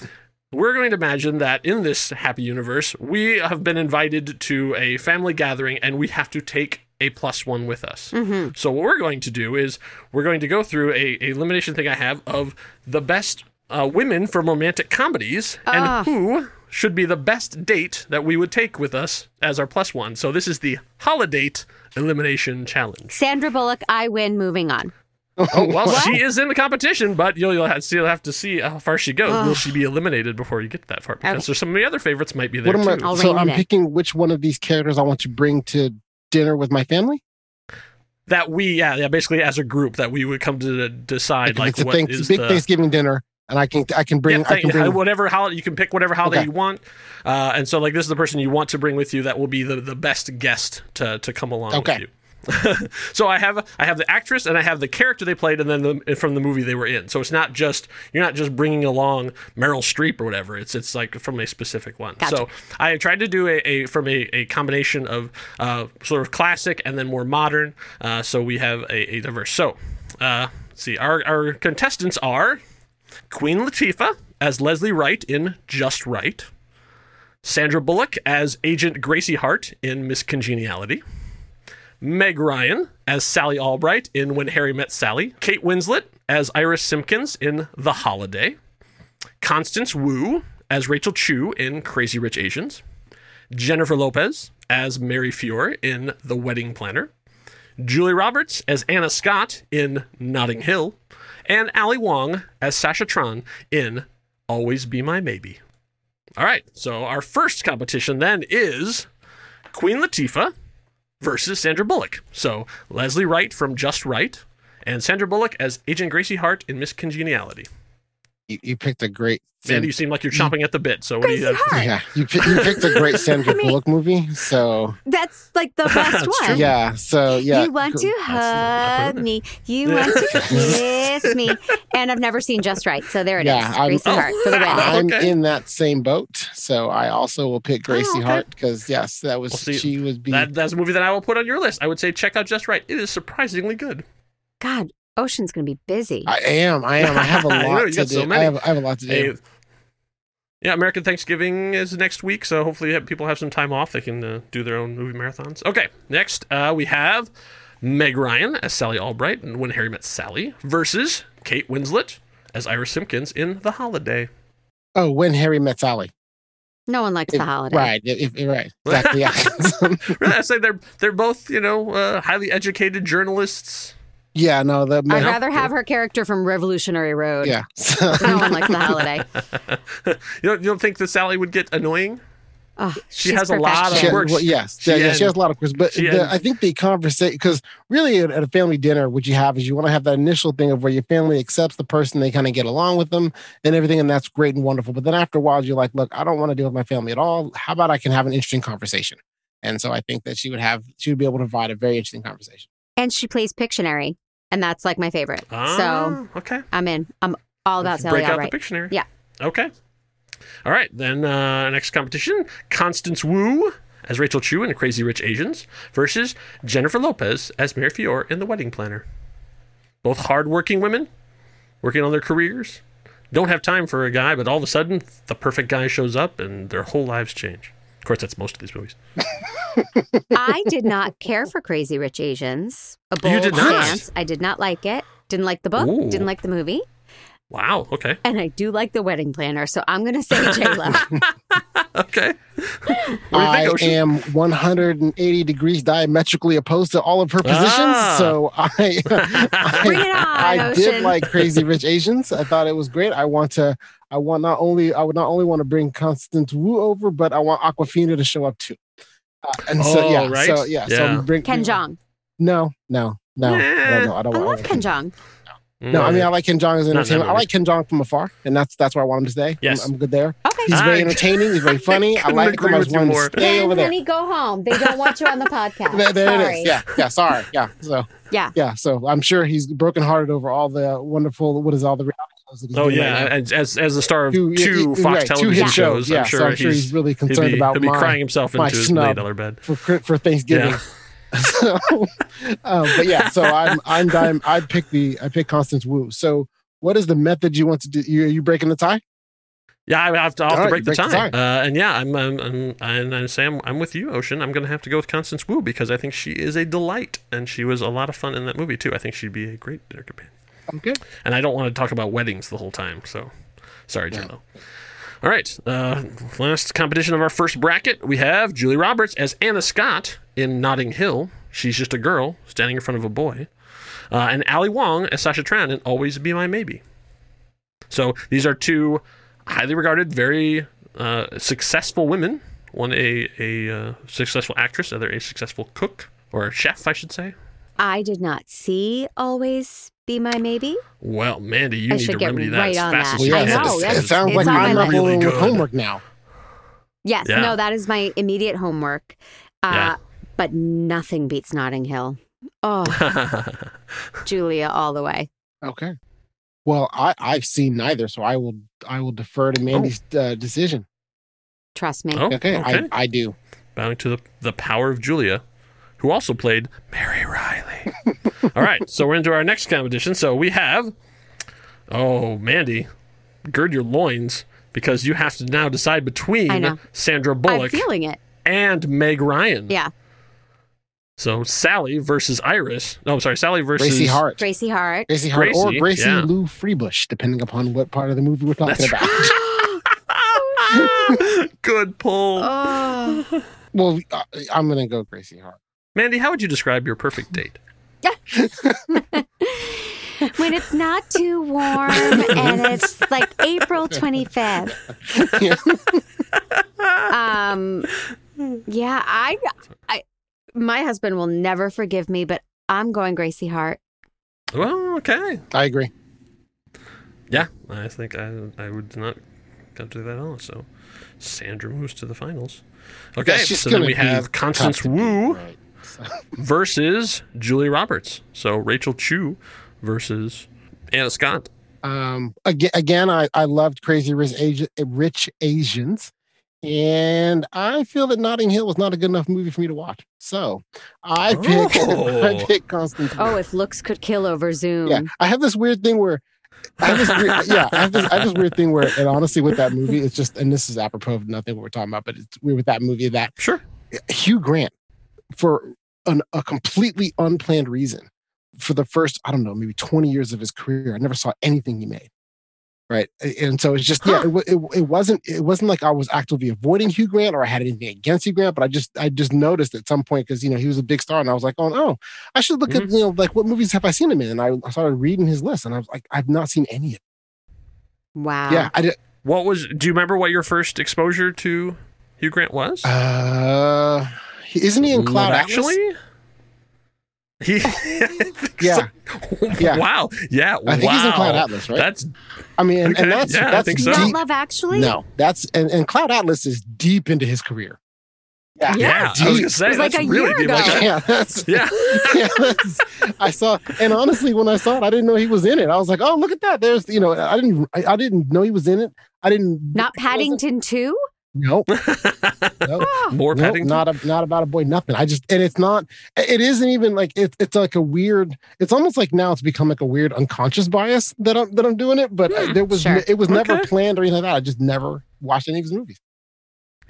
We're going to imagine that in this happy universe, we have been invited to a family gathering and we have to take a plus one with us. Mm-hmm. So what we're going to do is we're going to go through a, a elimination thing I have of the best uh, women from romantic comedies and Ah. who should be the best date that we would take with us as our plus one. So this is the holiday elimination challenge. Sandra Bullock, I win. Moving on. Oh well, What? she is in the competition, but you'll, you'll have, still have to see how far she goes. Will she be eliminated before you get that far? Because Okay. there's some of the other favorites might be there What am too. I, so I'm picking which one of these characters I want to bring to dinner with my family. That we, yeah, yeah, basically as a group, that we would come to decide like it's a what thanks- is big the, Thanksgiving dinner, and I can I can bring Yeah, I can bring whatever holiday you can pick whatever holiday Okay. you want, uh, and so like this is the person you want to bring with you that will be the, the best guest to, to come along Okay. with you. so I have I have the actress and I have the character they played and then the, from the movie they were in. So it's not just you're not just bringing along Meryl Streep or whatever. It's it's like from a specific one. Gotcha. So I tried to do a, a from a, a combination of uh, sort of classic and then more modern. Uh, so we have a, a diverse. So uh, let's see. Our our contestants are Queen Latifah as Leslie Wright in Just Right. Sandra Bullock as Agent Gracie Hart in Miss Congeniality. Meg Ryan as Sally Albright in When Harry Met Sally. Kate Winslet as Iris Simpkins in The Holiday. Constance Wu as Rachel Chu in Crazy Rich Asians. Jennifer Lopez as Mary Fiore in The Wedding Planner. Julia Roberts as Anna Scott in Notting Hill. And Ali Wong as Sasha Tran in Always Be My Maybe. All right, so our first competition then is Queen Latifah versus Sandra Bullock. So Leslie Wright from Just Right and Sandra Bullock as Agent Gracie Hart in Miss Congeniality. You, you picked a great Mandy, you seem like you're chomping at the bit. So what do you have? yeah you, pi- you picked a great Sandra Bullock movie. So That's like the best one. true. yeah, so yeah, you want to hug me. You want to kiss me. And I've never seen Just Right. So there it is. yeah, I'm, Gracie Hart for the win. Oh, I'm Okay. in that same boat. So I also will pick oh, Gracie Oh, okay. Hart because yes, that was Well, see, she was be That, that's a movie that I will put on your list. I would say check out Just Right. It is surprisingly good. God, Ocean's going to be busy. I am, I am. I have a lot you to got do. so I many. have I have a lot to do. Hey, yeah, American Thanksgiving is next week, so hopefully have- people have some time off. They can uh, do their own movie marathons. Okay, next uh, we have Meg Ryan as Sally Albright in When Harry Met Sally versus Kate Winslet as Iris Simpkins in The Holiday. Oh, when Harry met Sally. no one likes the holiday. Right. If, if- right. Exactly. Yeah. Really, I say they're they're both you know uh, highly educated journalists. Yeah. No. The I'd rather have her character from Revolutionary Road. Yeah. No one likes the holiday. you don't you don't think that Sally would get annoying? Oh, She she's has a lot of She- quirks. well, yes, She yeah, yeah, she has a lot of questions. But the, I think the conversation, because really at, at a family dinner, what you have is you want to have that initial thing of where your family accepts the person, they kind of get along with them and everything, and that's great and wonderful. But then after a while, you're like, look, I don't want to deal with my family at all. How about I can have an interesting conversation? And so I think that she would have, she would be able to provide a very interesting conversation. And she plays Pictionary. And that's like my favorite. so Ah, okay. I'm in. I'm all about Sally break out Albright. the Pictionary. Yeah. Okay. All right. Then uh, next competition: Constance Wu as Rachel Chu in Crazy Rich Asians versus Jennifer Lopez as Mary Fiore in The Wedding Planner. Both hardworking women, working on their careers, don't have time for a guy, but all of a sudden the perfect guy shows up and their whole lives change. Of course, that's most of these movies. I did not care for Crazy Rich Asians. A bold You did not? stance. I did not like it. Didn't like the book. Ooh. Didn't like the movie. Wow. Okay. And I do like the wedding planner. So I'm going to say J Lo. Okay. I Ocean? am 180 degrees diametrically opposed to all of her positions. Ah. So I, I, Bring it on, I did like Crazy Rich Asians. I thought it was great. I want to. I want not only I would not only want to bring Constance Wu over, but I want Awkwafina to show up too. Uh, and so Oh, yeah, right. so yeah, Yeah. so bring Ken Jeong. No, no, no, I don't know. I don't I want. love Ken Jeong. No, I mean I like Ken Jeong as an Not in that entertainment. I like Ken Jeong from afar, and that's that's where I want him to stay. Yes. I'm, I'm good there. Okay. He's very entertaining. He's very funny. I, couldn't like agree him. I with just you want him more. to stay over there. Honey, go home. They don't want you on the podcast. There, there Sorry. is. Yeah, yeah. Sorry. Yeah. So Yeah. yeah. So I'm sure he's brokenhearted over all the wonderful. What is all the reality shows that he's Oh yeah, right as, as the star of Two- two, Fox right, television hit shows, shows, yeah, I'm so sure, I'm sure he's really concerned he'll be, about he'll be my- crying himself my into his late dollar bed. for for Thanksgiving. Yeah. so, um, but yeah, so I'm I'm dying. I pick the I pick Constance Wu. So what is the method you want to do? You are you breaking the tie? Yeah, I have to, I'll have All to right, break the break the tie. Uh, and yeah, I'm, I'm, I'm and I say I'm, I'm with you, Ocean. I'm going to have to go with Constance Wu because I think she is a delight, and she was a lot of fun in that movie too. I think she'd be a great dinner companion. I'm good. And I don't want to talk about weddings the whole time, so sorry, J Lo. All right, uh, last competition of our first bracket, we have Julia Roberts as Anna Scott in Notting Hill. She's just a girl standing in front of a boy, uh, and Ali Wong as Sasha Tran in Always Be My Maybe. So these are two highly regarded, very uh, successful women. One a a uh, successful actress, other a successful cook or chef, I should say. I did not see Always Be My Maybe. Well, Mandy, you I need to get remedy that as on fast that. as you I can. know, It sounds like on my I'm list. really Really good. homework now. Yes, Yeah. no, that is my immediate homework. Uh, Yeah. But nothing beats Notting Hill. Oh, Julia, all the way. Okay. Well, I, I've seen neither, so I will I will defer to Mandy's uh, decision. Trust me. Oh, Okay, okay. I, I do. Bowing to the, the power of Julia, who also played Mary Reilly. All right, so we're into our next competition. So we have, oh, Mandy, gird your loins because you have to now decide I between. Sandra I'm Bullock feeling it. and Meg Ryan. Yeah. So Sally versus Iris. No, I'm sorry, Sally versus Gracie Hart. Gracie Hart. Gracie Hart or Gracie, Gracie yeah. Lou Freebush, depending upon what part of the movie we're talking That's about. Good pull. Oh. well, uh, I'm gonna go Gracie Hart. Mandy, how would you describe your perfect date? when it's not too warm and it's like April 25th. um yeah, I I my husband will never forgive me, but I'm going Gracie Hart. Well, okay. I agree. Yeah, I think I I would not come to that also. Sandra moves to the finals. Okay, Yeah, so then we have Constance tough Wu right, so. versus Julia Roberts. So Rachel Chu versus Anna Scott. Um, again, again, I, I loved Crazy Rich, Asi- Rich Asians, and I feel that Notting Hill was not a good enough movie for me to watch. So I pick, Oh. I pick Constance. Oh, if looks could kill over Zoom. Yeah, I have this weird thing where. I have this weird, yeah, I have this, I have this weird thing where, and honestly, with that movie, it's just, and this is apropos of nothing what we're talking about, but it's weird with that movie that Sure. Hugh Grant, for an, a completely unplanned reason, for the first, I don't know, maybe 20 years of his career, I never saw anything he made. Right. And so it's just, yeah, it, it, it wasn't, it wasn't like I was actively avoiding Hugh Grant or I had anything against Hugh Grant, but I just, I just noticed at some point because, you know, he was a big star and I was like, oh, no, I should look at, you know, like what movies have I seen him in? And I, I started reading his list and I was like, I've not seen any of it Wow. Yeah. I did. What was? Do you remember what your first exposure to Hugh Grant was? Uh, isn't he in Cloud Love Atlas? Actually. He, Yeah. Yeah. Wow. Yeah. I think he's in. Cloud Atlas, right? That's I mean, and, Okay, and that's, yeah, I that's think so. Not deep. Love Actually? No, that's and, and Cloud Atlas is deep into his career. Yeah, yeah. I was gonna say It was like a really year deep. ago. Like that. yeah, that's, Yeah. yeah, that's, I saw, and honestly, when I saw it, I didn't know he was in it. I was like, oh, look at that. There's, you know, I didn't, I, I didn't know he was in it. I didn't. Not Paddington 2? Nope. nope. More Nope, Paddington. not a, not about a boy, nothing. I just, and it's not, it isn't even like it's, it's like a weird. It's almost like now it's become like a weird unconscious bias that I'm that I'm doing it. But uh, there was, sure. it was never Okay. planned or anything like that. I just never watched any of his movies.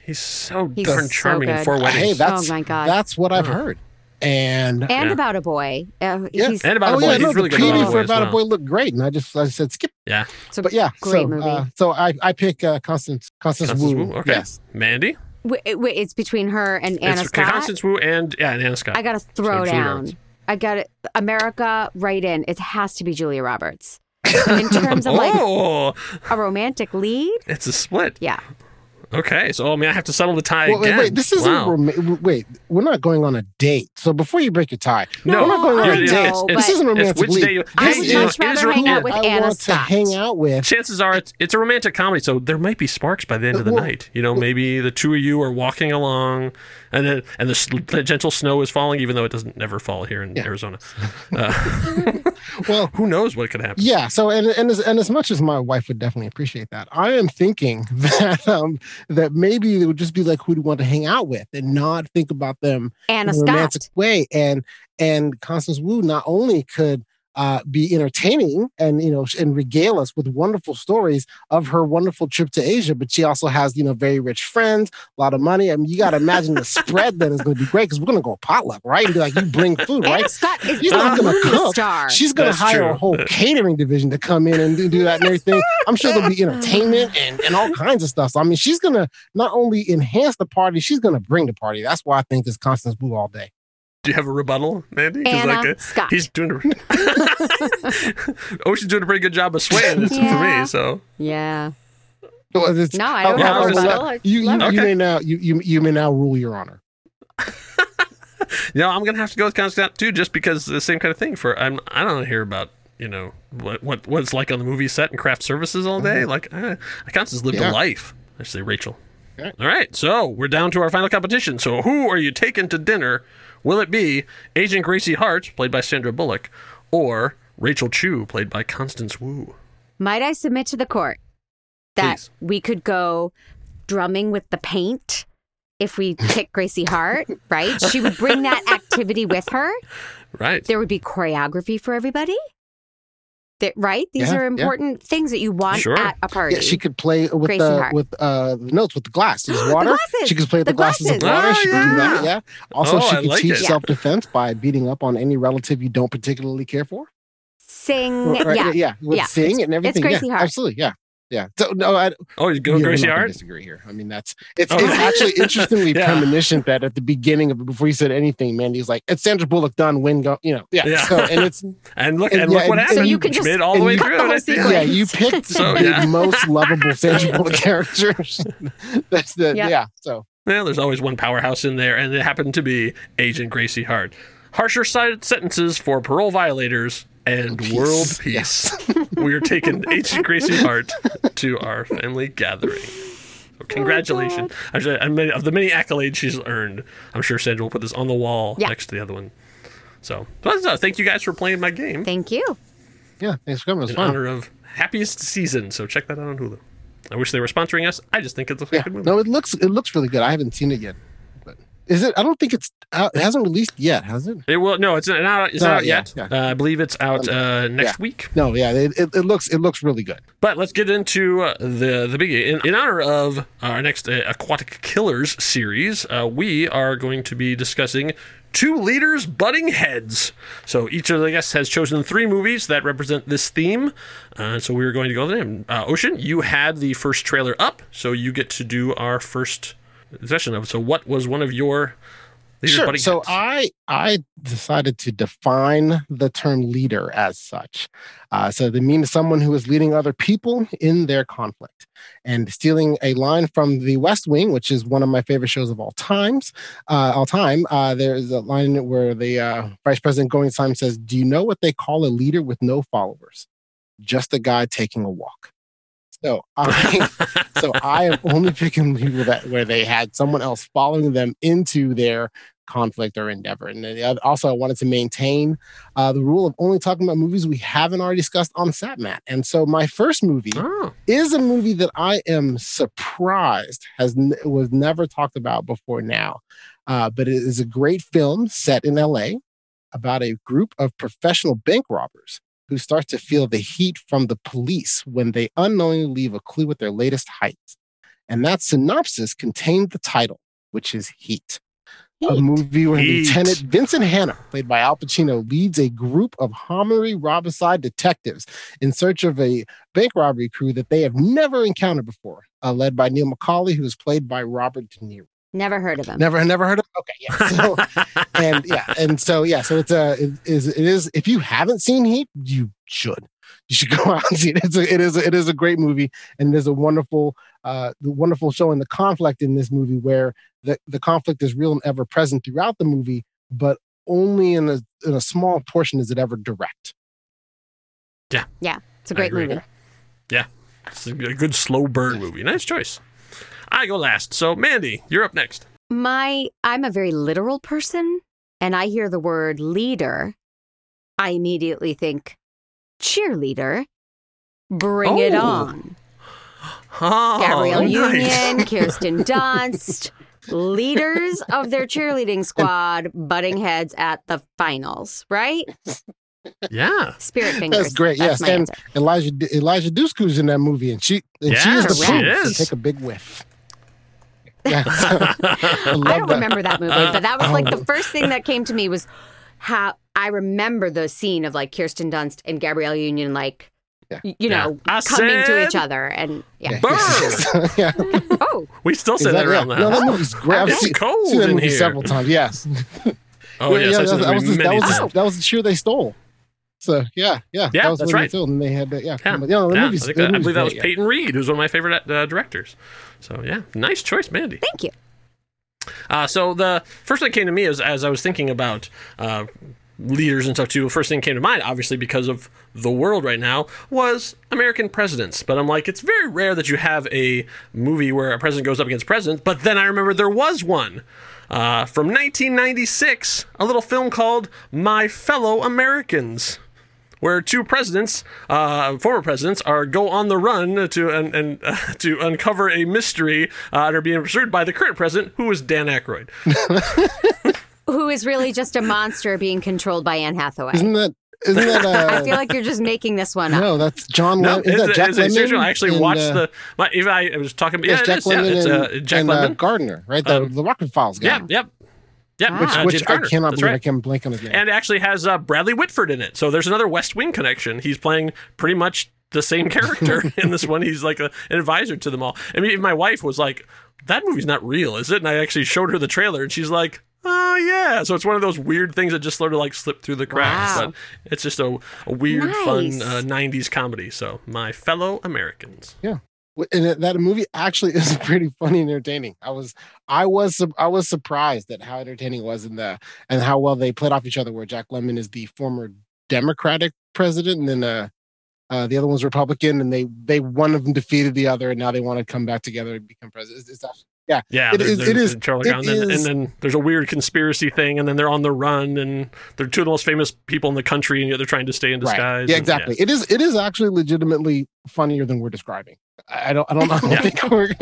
He's so He's darn so charming in good. Four Hey, Weddings. Hey, that's Oh my God. that's what I've heard. And And Yeah. About a Boy. Uh, Yeah. he's, and about oh a boy, yeah, he's no, really the good. preview for About well. a Boy looked great, and I just I said skip. Yeah. so But yeah, great so, movie. Uh, so I I pick uh, Constance Constance, Constance Wu. Wu. Okay. Yes. Mandy. wait, wait, it's between her and Anna it's Scott. Constance Wu and yeah, and Anna Scott. I got to throw So down. Roberts. I got it. America, right in. It has to be Julia Roberts. In terms of like oh, a romantic lead, it's a split. yeah. Okay, so I mean, I have to settle the tie Well, wait, again. wait, this isn't. Wow. Roma- wait, we're not going on a date. So before you break your tie, No, we're not going on a know, date. but- this isn't romantic which lead. day you, I'd This you know, much rather hang out it- with I Anna want to hang out with. chances are it's, it's a romantic comedy, so there might be sparks by the end of the Well, night. You know, maybe the two of you are walking along, and then and the, the gentle snow is falling, even though it doesn't never fall here in Arizona. Uh, Well, who knows what could happen? Yeah. So, and and as, and as much as my wife would definitely appreciate that, I am thinking that um that maybe it would just be like who do you want to hang out with, and not think about them Anna in a Scott. romantic way. And and Constance Wu not only could uh, be entertaining and you know and regale us with wonderful stories of her wonderful trip to Asia, but she also has you know very rich friends, a lot of money. I mean, you got to imagine the spread that is going to be great because we're going to go potluck, right? And be like, you bring food, right? Scott is She's a not going to cook. star. She's going to hire true. a whole catering division to come in and do, do that and everything. I'm sure there'll be entertainment and, and all kinds of stuff. So, I mean, she's going to not only enhance the party, she's going to bring the party. That's why I think it's Constance Wu all day. Do you have a rebuttal, Mandy? Anna uh, Scott. He's doing. A, Ocean's doing a pretty good job of swaying it for me. So yeah. Well, No, I don't Yeah, have was a just- rebuttal. You, you, love it. you may now you, you you may now rule your honor. you know, I'm gonna have to go with Constance too, just because the same kind of thing. For I'm, I don't hear about you know what what what it's like on the movie set and craft services all day. Like, uh, Constance lived Yeah. a life. I say Rachel. Okay. All right, so we're down to our final competition. So who are you taking to dinner? Will it be Agent Gracie Hart, played by Sandra Bullock, or Rachel Chu, played by Constance Wu? Might I submit to the court that Please. we could go drumming with the paint if we pick Gracie Hart, right? She would bring that activity with her. Right. There would be choreography for everybody. That, right? These Yeah, are yeah. important things that you want Sure. at a party. Yeah, she could play with Gracie the Hart. with uh the notes with the glass. There's water. glasses! She could play with the, The glasses, of glasses! water. Oh, she could do that. yeah. Yeah. Also, Oh, she I could like teach it. self defense by beating up on any relative you don't particularly care for. Sing. Right, yeah. yeah, with Yeah. sing It's- and everything. It's Gracie yeah, Hart. absolutely. Yeah, yeah. So no, I, Oh, you go yeah, Gracie we're not gonna Hart. Disagree here. I mean, that's it's Oh. it's actually interestingly Yeah. premonition that at the beginning of it, before you said anything, Mandy's like, "It's Sandra Bullock done. Win go." You know, yeah. Yeah. So and it's And look, And and, yeah, look what and- happened. So you can just made it all the way through. the and whole sequence. yeah, you picked So, the yeah. most lovable Sandra Bullock characters. That's the Yep. yeah. So Well, there's always one powerhouse in there, and it happened to be Agent Gracie Hart. Harsher side sentences for parole violators and Peace. world peace. we are taking Agent Gracie Hart to our family gathering. So congratulations. Actually, I mean, of the many accolades she's earned, I'm sure Sandra will put this on the wall Yeah. next to the other one. So, but, uh, thank you guys for playing my game Thank you. yeah, thanks for coming. It was in fun. honor of happiest season. So check that out on Hulu. I wish they were sponsoring us. I just think it's a Yeah, good movie. no, it looks it looks really good. I haven't seen it yet, but is it? I don't think it's out. It hasn't released yet, has it? It will no, it's not out. It's No, not out yet. yeah. Uh, I believe it's out uh, next Yeah. week. No, yeah, it, it, it looks it looks really good. But let's get into uh, the the biggie. In, in honor of our next uh, Aquatic Killers series, uh, we are going to be discussing two leaders butting heads. So each of the guests has chosen three movies that represent this theme. Uh, so we are going to go to them. Uh, Ocean, you had the first trailer up, so you get to do our first session of. So what was one of your Sure. So? I I decided to define the term leader as such. Uh, so they mean someone who is leading other people in their conflict. And stealing a line from The West Wing, which is one of my favorite shows of all times, uh, all time. Uh, there is a line where the uh, Vice President going time says, "Do you know what they call a leader with no followers? Just a guy taking a walk." So I so I am only picking people that where they had someone else following them into their conflict or endeavor. And other- also, I wanted to maintain uh, the rule of only talking about movies we haven't already discussed on SatMat. And so my first movie Oh, is a movie that I am surprised has n- was never talked about before now. Uh, but it is a great film set in LA about a group of professional bank robbers who start to feel the heat from the police when they unknowingly leave a clue at their latest heights. And that synopsis contained the title, which is Heat. A movie where Heat. Lieutenant Vincent Hanna, played by Al Pacino, leads a group of Hominy Robicide detectives in search of a bank robbery crew that they have never encountered before, uh, led by Neil McCauley, who is played by Robert De Niro. Never heard of him. Never, never heard of. Okay, yeah. So, and yeah, and so yeah, so it's a it is it is if you haven't seen Heat, you should. You should go out and see it. It's a, it is a, it is a great movie, and it is a wonderful uh the wonderful showing the conflict in this movie where the the conflict is real and ever present throughout the movie, but only in a in a small portion is it ever direct. yeah. Yeah, it's a great movie. Yeah, it's a good slow burn movie. Nice choice. I go last. So, Mandy, you're up next. My I'm a very literal person and I hear the word leader, I immediately think cheerleader. Bring it Oh. on. Oh, Gabrielle nice. Union, Kirsten Dunst, leaders of their cheerleading squad butting heads at the finals, right? Yeah. Spirit fingers. That's great. That's yes, and answer. Eliza Eliza Dushku's in that movie, and she and she is Yeah, the she proof is. to take a big whiff. Yeah, so, I, I don't that. remember that movie, but that was like Oh. the first thing that came to me was how I remember the scene of like Kirsten Dunst and Gabrielle Union, like, y- you know, I coming to each other. And yeah. Burn. yeah. Oh, We still say that Exactly, around yeah. the No, house. that movie's great. I've seen, cold seen that in movie here. several times. Yes. Oh, Yeah, yes, yeah, I've that, that was, movie that, was, times. Oh. that was the cheer they stole. So yeah, yeah, Yeah, that was that's when right. they and they had that. Yeah, Yeah, but, yeah, the yeah, movie's, I, the that- I movie's believe that was great, Peyton Reed, who's one of my favorite uh, directors. So yeah, nice choice, Mandy. thank you. Uh, so the first thing that came to me is as I was thinking about uh, leaders and stuff too. The first thing that came to mind, obviously because of the world right now, was American presidents. But I'm like, it's very rare that you have a movie where a president goes up against president. But then I remember there was one. Uh, from 1996, a little film called My Fellow Americans where two presidents, uh, former presidents, are go on the run to and, and uh, to uncover a mystery uh, and are being pursued by the current president, who is Dan Aykroyd. Who is really just a monster being controlled by Anne Hathaway. Isn't that? Isn't that? Uh, I feel like you're just making this one up. no, that's John. No, Lem- is that Jack it's serious Lemmon one. I actually and, watched uh, the. My, even I, I was talking. Yes, Yeah, Jack it is, yeah, Lemmon it's and, uh, Jack and, uh, Lemmon. Garner, right? The, Um, the Rockford Files guy. Yep, yep. Which, uh, which I cannot That's believe I can't blank on his name. And it actually has uh, Bradley Whitford in it. So there's another West Wing connection. He's playing pretty much the same character in this one. He's like a, an advisor to them all. I mean, my wife was like, "That movie's not real, is it?" And I actually showed her the trailer, and she's like. Oh yeah, so it's one of those weird things that just sort of like slip through the cracks, Wow. but it's just a, a weird, fun uh, '90s comedy. So, my fellow Americans. Yeah. And that movie actually is pretty funny and entertaining. I was, I was, I was surprised at how entertaining it was in the and how well they played off each other. Where Jack Lemmon is the former Democratic president, and then uh, uh, the other one's Republican, and they they one of them defeated the other, and now they want to come back together and become president. It's, it's actually, yeah, Yeah, it there- is. It is. Charlie Brown, and, then- and then there's a weird conspiracy thing, and then they're on the run, and they're two of the most famous people in the country, and yet they're trying to stay in disguise. Right. and- Yeah, exactly. It is. It is actually legitimately funnier than we're describing. I I don't. I don't. I don't think we're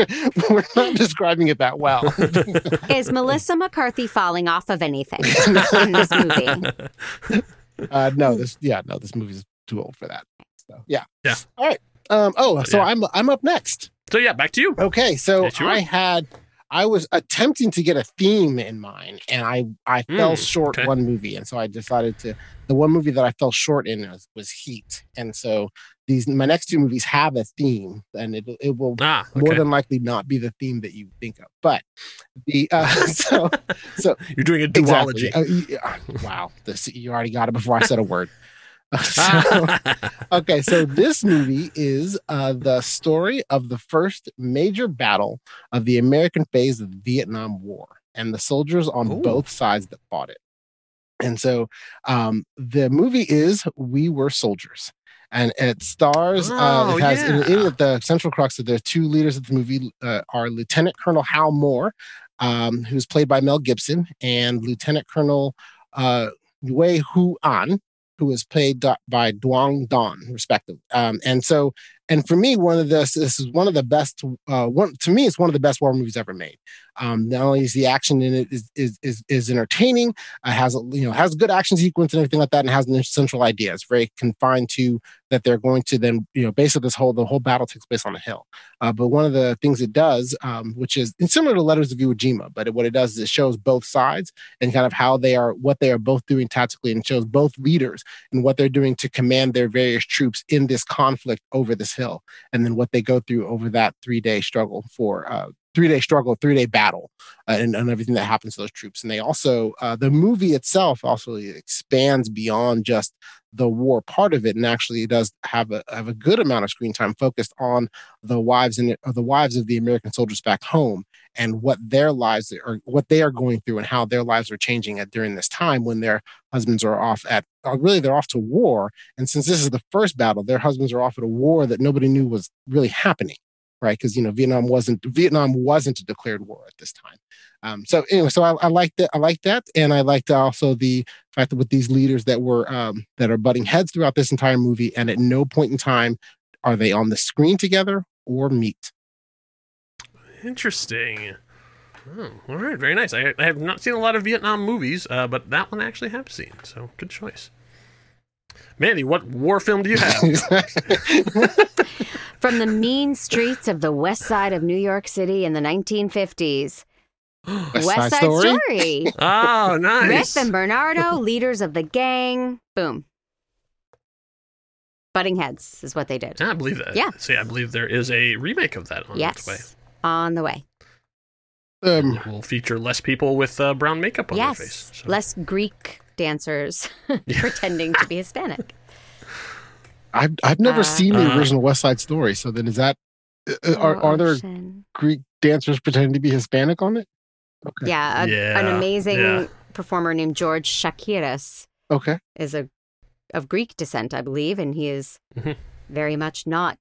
we're not describing it that well. Is Melissa McCarthy falling off of anything in this movie? uh, no, this. Yeah, no, this movie's too old for that. So yeah. Yeah. All right. Um. Oh, so Yeah. I'm I'm up next. So yeah, back to you. Okay. So you. I had. I was attempting to get a theme in mind, and I I fell Mm, short okay. one movie, and so I decided to. The one movie that I fell short in was, was Heat, and so these my next two movies have a theme, and it it will Ah, more than likely not be the theme that you think of. But the uh, so so You're doing a exactly. duology. Uh, yeah, wow, this you already got it before I said a word. So- okay, so this movie is uh, the story of the first major battle of the American phase of the Vietnam War and the soldiers on Ooh. both sides that fought it. And so um, the movie is We Were Soldiers. And it stars, uh, Oh, it has in, in yeah. the central crux of the two leaders of the movie uh, are Lieutenant Colonel Hal Moore, um, who's played by Mel Gibson, and Lieutenant Colonel uh, Wei Hu An, who is played by Duong Don, respectively. Um, and so, and for me, one of this this is one of the best. Uh, one to me, it's one of the best war movies ever made. Um, not only is the action in it is is is, is entertaining, uh, has a you know has good action sequence and everything like that, and has an central idea. It's very confined to that they're going to then you know basically this whole the whole battle takes place on a hill. Uh, but one of the things it does, um, which is similar to Letters of Iwo Jima, but it, what it does is it shows both sides and kind of how they are what they are both doing tactically, and shows both leaders and what they're doing to command their various troops in this conflict over this hill, and then what they go through over that three day struggle for. Uh, Three day struggle, three day battle, uh, and, and everything that happens to those troops. And they also, uh, the movie itself also expands beyond just the war part of it, and actually does have a have a good amount of screen time focused on the wives and the wives of the American soldiers back home and what their lives are, what they are going through, and how their lives are changing at during this time when their husbands are off at uh, really they're off to war. And since this is the first battle, their husbands are off at a war that nobody knew was really happening right? Because you know Vietnam wasn't Vietnam wasn't a declared war at this time. Um, so anyway, so I, I like that. I like that, and I liked also the fact that with these leaders that were um, that are butting heads throughout this entire movie, and at no point in time are they on the screen together or meet. Interesting. Oh, all right, very nice. I, I have not seen a lot of Vietnam movies, uh, but that one I actually have seen. So good choice. Mandy, what war film do you have? From the mean streets of the west side of New York City in the 1950s. West, Side, Story. oh, nice. Riff and Bernardo, leaders of the gang. Boom. Butting heads is what they did. I believe that. Yeah. See, I believe there is a remake of that on its way. Yes. On the way. Um, It will feature less people with uh, brown makeup on their yes. face. So. Less Greek dancers pretending to be Hispanic. I've I've never Uh, seen the Uh. original West Side Story. So then is that uh, are Oh, are there Ocean. Greek dancers pretending to be Hispanic on it? Okay. Yeah, a, Yeah, an amazing yeah. performer named George Chakiris Okay. is a of Greek descent, I believe, and he is Mhm. very much not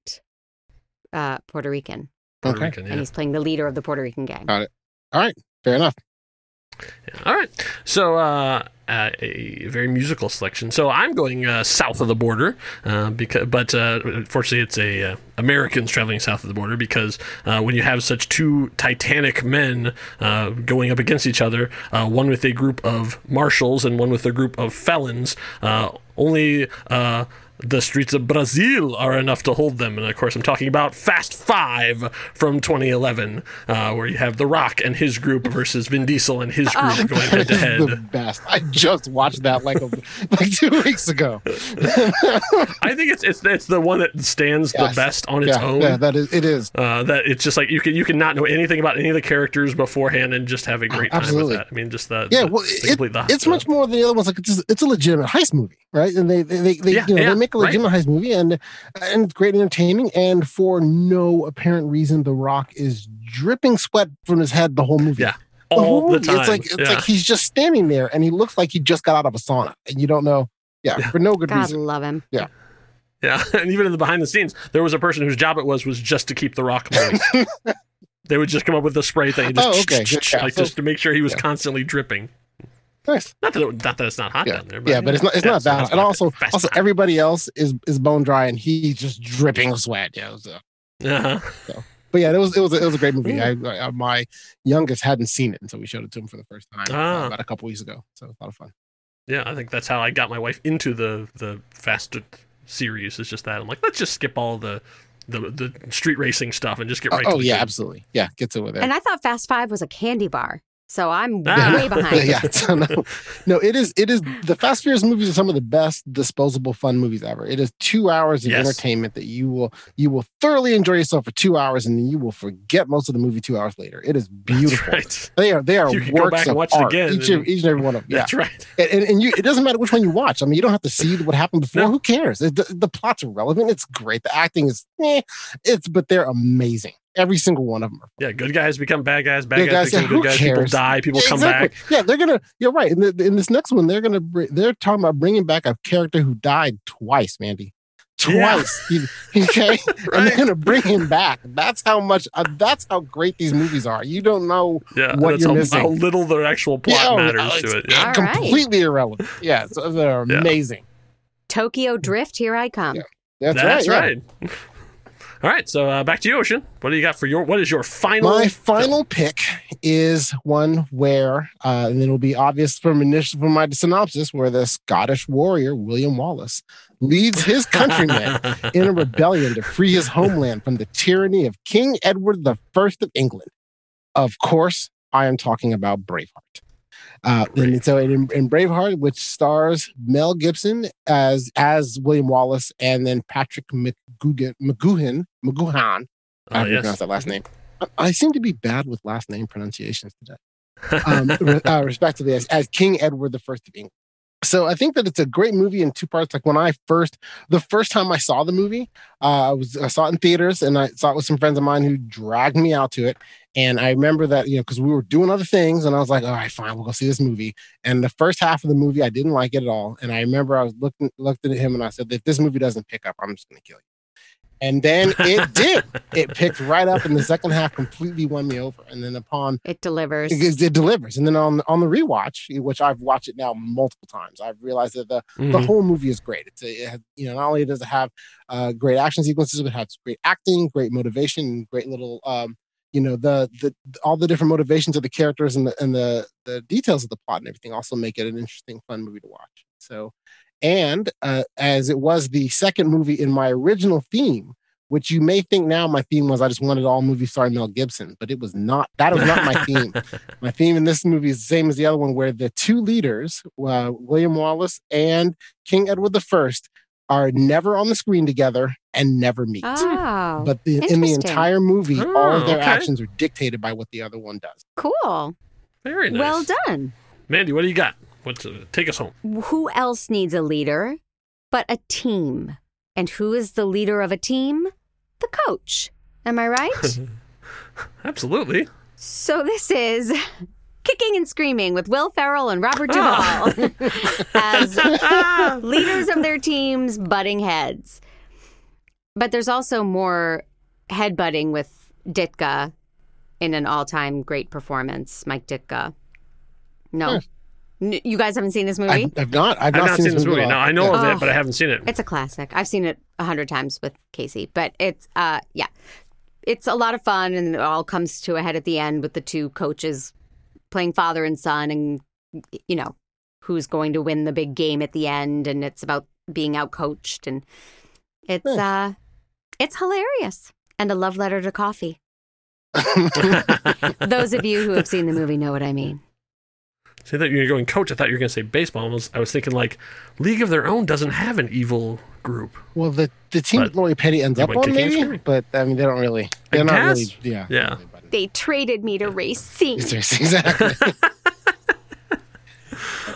uh, Puerto Rican. Puerto Okay. Rican, yeah. And he's playing the leader of the Puerto Rican gang. Got it. All right. Fair enough. All right. So, uh, uh, a very musical selection. So I'm going uh, south of the border, uh, because, but uh, unfortunately, it's a uh, Americans traveling south of the border because uh, when you have such two titanic men uh, going up against each other, uh, one with a group of marshals and one with a group of felons, uh, only. The streets of Brazil are enough to hold them. And of course, I'm talking about Fast Five from 2011, uh, where you have The Rock and his group versus Vin Diesel and his group going head to head. the best. I just watched that like a, like two weeks ago. I think it's it's it's the one that stands the best on its Yeah, own. yeah, that is it is. Uh, that it's just like you can you can not know anything about any of the characters beforehand and just have a great time with that. I mean, just the Yeah, the- well, the it, the- it's much more than the other ones. Like it's it's a legitimate heist movie, right? And they they they, they Yeah, you know yeah, they make a right. legitimate heist movie, and and great entertaining. And for no apparent reason, The Rock is dripping sweat from his head the whole movie. Yeah, The all whole the time. It's like it's Yeah. like he's just standing there, and he looks like he just got out of a sauna, and you don't know. Yeah, for no good God reason. love him. Yeah. Yeah, and even in the behind the scenes, there was a person whose job it was was just to keep the rock moist. they would just come up with a spray thing, oh, just Oh, okay, good. Yeah, like so- just to make sure he was constantly dripping. Nice. Not that it, not that it's not hot Yeah, down there. But yeah, but it's not it's yeah, not so that. that's And also fast also time. everybody else is is bone dry, and he's just dripping sweat. Yeah, so. Uh-huh. So, but yeah, it was it was a, it was a great movie. I, I my youngest hadn't seen it until we showed it to him for the first time uh, Ah. about a couple weeks ago. So it was a lot of fun. Yeah, I think that's how I got my wife into the the Fast series. Is just that I'm like, let's just skip all the the, the street racing stuff and just get Oh, right. oh, to the yeah, good. absolutely. Yeah, gets over there. And I thought Fast Five was a candy bar. So I'm Ah. way behind. yeah, so no, no, it is. It is the Fast Furious movies are some of the best disposable fun movies ever. It is two hours of Yes. entertainment that you will you will thoroughly enjoy yourself for two hours, and then you will forget most of the movie two hours later. It is beautiful. right. They are they are You can works go back and of watch it art. again Each, and- each and every one of them. Yeah. That's right. And, and, and you, it doesn't matter which one you watch. I mean, you don't have to see what happened before. Who cares? It, the, the plot's irrelevant. It's great. The acting is, eh, it's, but they're amazing. Every single one of them. Are Yeah, good guys become bad guys. Bad Yeah, guys, become yeah, good who guys. People die. People Yeah, come exactly. back. Yeah, they're gonna. You're right. In, the, in this next one, they're gonna. br- They're talking about bringing back a character who died twice, Mandy. Yeah. Twice. He- okay, and they're gonna bring him back. That's how much. Uh, that's how great these movies are. You don't know Yeah, what that's you're how, missing. how little the actual plot Yeah, oh, matters oh, to it. Yeah. All right. completely irrelevant. Yeah, so they're Yeah. amazing. Tokyo Drift, here I come. That's, That's right. yeah. right. All right, so uh, back to you, Ocean. What do you got for your? What is your final? My final pick is one where, uh, and it'll be obvious from initial from my synopsis, where the Scottish warrior William Wallace leads his countrymen in a rebellion to free his homeland from the tyranny of King Edward I of England. Of course, I am talking about Braveheart. Uh, and so in, in Braveheart, which stars Mel Gibson as as William Wallace, and then Patrick McGugan, McGuhan, McGuhan, Oh, I to yes. pronounce that last name. I, I seem to be bad with last name pronunciations today. Um, uh, respectively, as, as King Edward the First of England. So I think that it's a great movie in two parts. Like when I first, the first time I saw the movie, uh, I was I saw it in theaters, and I saw it with some friends of mine who dragged me out to it. And I remember that you know because we were doing other things, and I was like, all right, fine, we'll go see this movie. And the first half of the movie, I didn't like it at all. And I remember I was looking looked at him, and I said, if this movie doesn't pick up, I'm just going to kill you. And then it did. It picked right up, and the second half completely won me over. And then upon It delivers. it, it delivers. And then on on the rewatch, which I've watched it now multiple times, I've realized that the the Mhm. whole movie is great. It's a, it has, you know not only does it have uh, great action sequences, but it has great acting, great motivation, and great little um, you know the the all the different motivations of the characters and the and the the details of the plot and everything also make it an interesting, fun movie to watch. So, and uh, as it was the second movie in my original theme. Which you may think now my theme was I just wanted all movies starring Mel Gibson, but it was not. That was not my theme. My theme in this movie is the same as the other one, where the two leaders, uh, William Wallace and King Edward I, are never on the screen together and never meet. Oh, but the, in the entire movie, all Oh, of their okay. actions are dictated by what the other one does. Cool. Very nice. Well done. Mandy, what do you got? What's uh, take us home? Who else needs a leader but a team? And who is the leader of a team? The coach. Am I right? Absolutely. so this is Kicking and Screaming with Will Ferrell and Robert Duvall as leaders of their teams butting heads. But there's also more headbutting with Ditka in an all-time great performance, Mike Ditka. No. N- You guys haven't seen this movie? I've, I've not. I've, I've not seen this movie. at No. I know Yeah. of Oh. it, but I haven't seen it. It's a classic. I've seen it a hundred times with Casey, but it's uh yeah, it's a lot of fun, and it all comes to a head at the end with the two coaches playing father and son, and you know who's going to win the big game at the end, and it's about being out coached, and it's uh it's hilarious and a love letter to coffee. Those of you who have seen the movie know what I mean. See that you're going coach. I thought you were going to say baseball. I was, I was thinking like League of Their Own doesn't have an evil group. Well, the the team But that Lori Petty ends up went on, maybe, but I mean, they don't really. They're not guess. really. Yeah. Yeah. They traded me to racing. Exactly.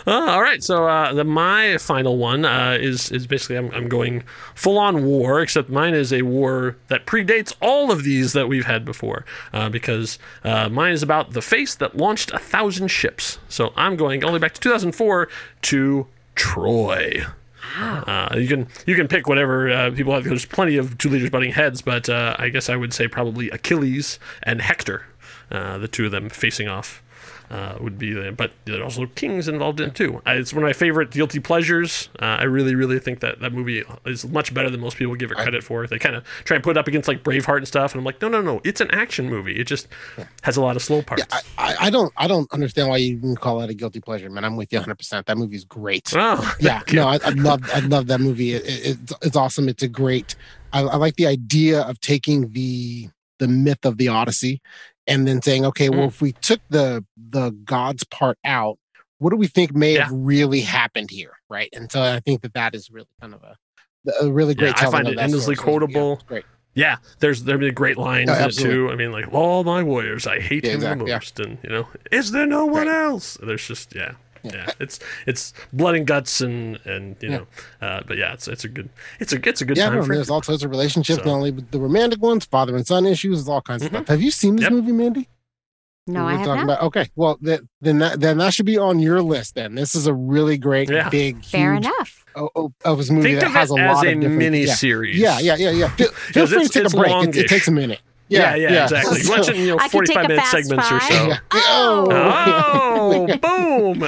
Uh, all right, so uh, the my final one uh, is is basically I'm, I'm going full on war, except mine is a war that predates all of these that we've had before, uh, because uh, mine is about the face that launched a thousand ships. So I'm going only back to 2004 to Troy. Uh, you can you can pick whatever uh, people have. There's plenty of two leaders butting heads, but uh, I guess I would say probably Achilles and Hector, uh, the two of them facing off. Uh, would be the, but there are also kings involved in it too. Uh, it's one of my favorite guilty pleasures. Uh, I really, really think that that movie is much better than most people give it credit for. They kind of try and put it up against like Braveheart and stuff, and I'm like, no, no, no, it's an action movie. It just has a lot of slow parts. I, I don't. I don't understand why you even call that a guilty pleasure, man. I'm with you 100. percent That movie's great. Oh, yeah. No, I, I love. I love that movie. It, it, it's, it's awesome. It's a great. I, I like the idea of taking the the myth of the Odyssey and then saying, okay, well, mm. if we took the the gods part out, what do we think may have really happened here, right? And so I think that that is really kind of a a really great. Yeah, I find it endlessly story. So, yeah, quotable. great. Yeah, there's there'd be great lines Oh, absolutely. too. I mean, like all my warriors, I hate Yeah, him exactly, the yeah. most, and you know, is there no one else? There's just yeah, yeah, It's it's blood and guts and and you Yeah. know, uh, but yeah, it's it's a good it's a it's a good yeah, time no, for there's all sorts of relationships, So- Mm-hmm. not only with the romantic ones, father and son issues, all kinds of stuff. Have you seen this movie, Mandy? No, We're I have talking not. about okay. Well, that, then that then that should be on your list. Then this is a really great, Yeah. big, Fair huge enough. O- O- Elvis movie Think that of has it a as lot a of different mini series. Yeah, yeah, yeah, yeah. Feel, feel free to take a break. It, it takes a minute. Yeah, Yeah, yeah, exactly. You watch it in you know I could take 45 minute fast segments or so. Yeah. Oh, Oh, boom!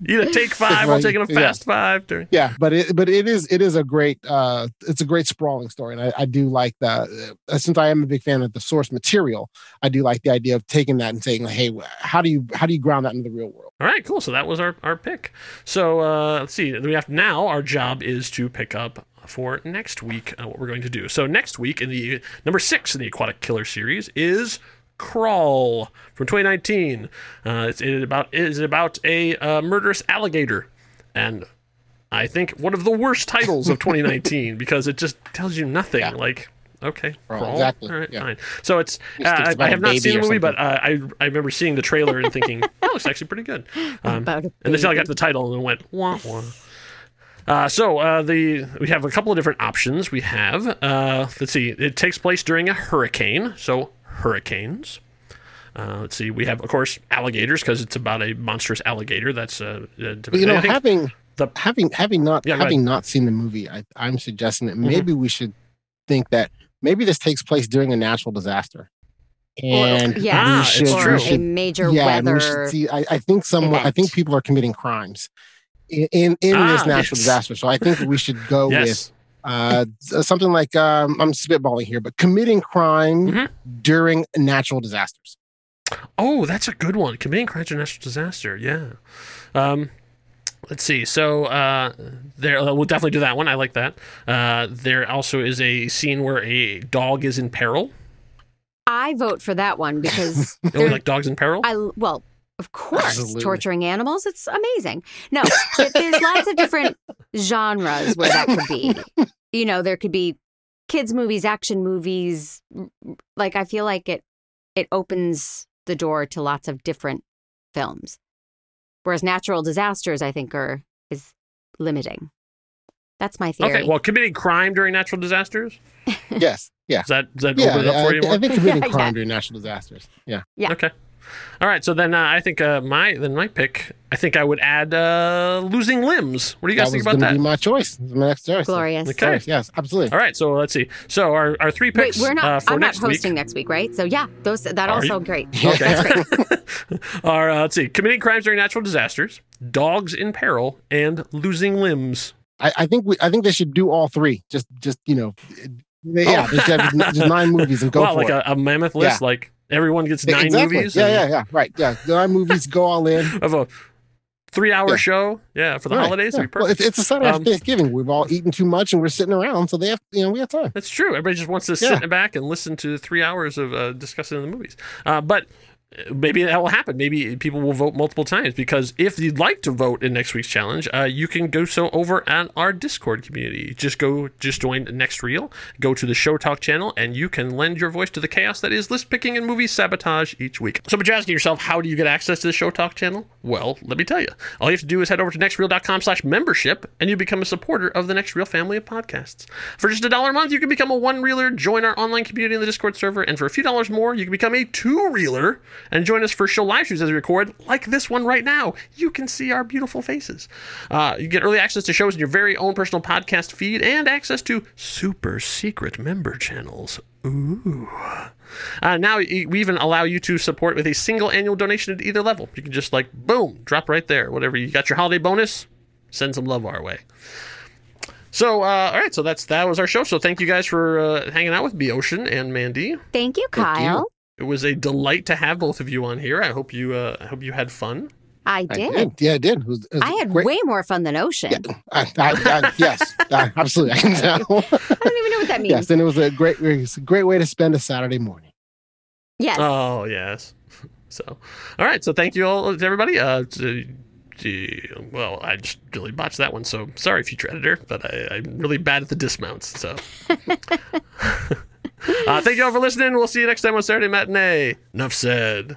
You to take five while taking a Yeah. fast five during. yeah but it but it is it is a great uh it's a great sprawling story and i, I do like the uh, since i am a big fan of the source material i do like the idea of taking that and saying hey how do you how do you ground that into the real world All right, cool. So that was our, our pick. So uh, let's see. We have now. Our job is to pick up for next week uh, what we're going to do. So next week in the number six in the Aquatic Killer series is Crawl from 2019. Uh, it's it about is about a uh, murderous alligator, and I think one of the worst titles of 2019 because it just tells you nothing. Like okay, crawl. exactly, All right, yeah. fine. So it's uh, it's I, about have not seen the movie, but uh, I I remember seeing the trailer and thinking that looks actually pretty good. Um, and then I got to the title and went wah wah. Uh, so uh, the we have a couple of different options. We have uh, let's see, it takes place during a hurricane, so hurricanes. Uh, let's see, we have of course alligators because it's about a monstrous alligator. That's uh, uh, you know having the having having not Yeah, having not seen the movie I, i'm suggesting that Mhm. maybe we should think that maybe this takes place during a natural disaster and yes, Ah, it's should, or true. we a major yeah, weather. should see. I, I think someone. I think people are committing crimes in in, in this Ah, natural yes. disaster. So I think we should go Yes. with uh, something like um, I'm spitballing here, but committing crime Mhm. during natural disasters. Oh, that's a good one. Committing crime during natural disaster. Yeah. Um, let's see. So uh, there, uh, we'll definitely do that one. I like that. Uh, there also is a scene where a dog is in peril. I vote for that one because Oh, they're- like dogs in peril. I well, of course, Absolutely. torturing animals. It's amazing. No, there's lots of different genres where that could be. You know, there could be kids movies, action movies. Like I feel like it it opens the door to lots of different films. Whereas natural disasters, I think, are is limiting. That's my theory. Okay. Well, committing crime during natural disasters. yes. Yeah. Does that does that Yeah. open it up I, for you I more? think committing Yeah, crime yeah. during natural disasters. Yeah. Yeah. Okay. All right, so then uh, I think uh, my then my pick. I think I would add uh, losing limbs. What do you guys that think was about gonna that? Be my choice. My next choice. Glorious. Okay. Glorious, Yes, absolutely. All right, so let's see. So our, our three Wait, picks we're not. uh, for I'm not hosting week. next week, right? So yeah, those that Are also you? great. Okay. That's great. Are uh, let's see, committing crimes during natural disasters, dogs in peril, and losing limbs. I, I think we. I think they should do all three. Just, just you know, yeah. They should have just nine movies and go wow, for like it. A, a mammoth list. Yeah. Like everyone gets nine exactly. movies. Yeah, yeah, yeah. Right. Yeah, nine movies. Go all in. Of a three-hour Yeah. show. Yeah, for the Right, holidays. yeah. Well, it's, it's a Saturday Um, after Thanksgiving. We've all eaten too much and we're sitting around, so they have, you know, we have time. That's true. Everybody just wants to Yeah. sit back and listen to three hours of uh, discussing the movies. Uh, but maybe that will happen. Maybe people will vote multiple times because if you'd like to vote in next week's challenge, uh, you can go so over at our Discord community. Just go, just join Next Reel, go to the Show Talk channel, and you can lend your voice to the chaos that is list picking and movie sabotage each week. So, but you're asking yourself, how do you get access to the Show Talk channel? Well, let me tell you. All you have to do is head over to nextreel.com slash membership and you become a supporter of the Next Reel family of podcasts. For just a dollar a month, you can become a one reeler, join our online community in the Discord server, and for a few dollars more, you can become a two reeler and join us for show live streams as we record, like this one right now. You can see our beautiful faces. Uh, you get early access to shows in your very own personal podcast feed and access to super secret member channels. Ooh. Uh, now we even allow you to support with a single annual donation at either level. You can just like boom, drop right there. Whatever you got your holiday bonus, send some love our way. So, uh, all right, so that's that was our show. So, thank you guys for uh, hanging out with me, Ocean and Mandy. Thank you, Kyle. It was a delight to have both of you on here. I hope you uh, I hope you had fun. I I did. did. Yeah, I did. It was, it was I had great. way more fun than Ocean. I, I, I, yes, I, absolutely. I can tell. I don't even know what that means. yes, and it was a great, it was a great way to spend a Saturday morning. Yes. Oh yes. So, all right. So, thank you all to everybody. Uh, to, to- well, I just really botched that one. So sorry, future editor, but I, I'm really bad at the dismounts. So, uh, thank you all for listening. We'll see you next time on Saturday matinee. Enough said.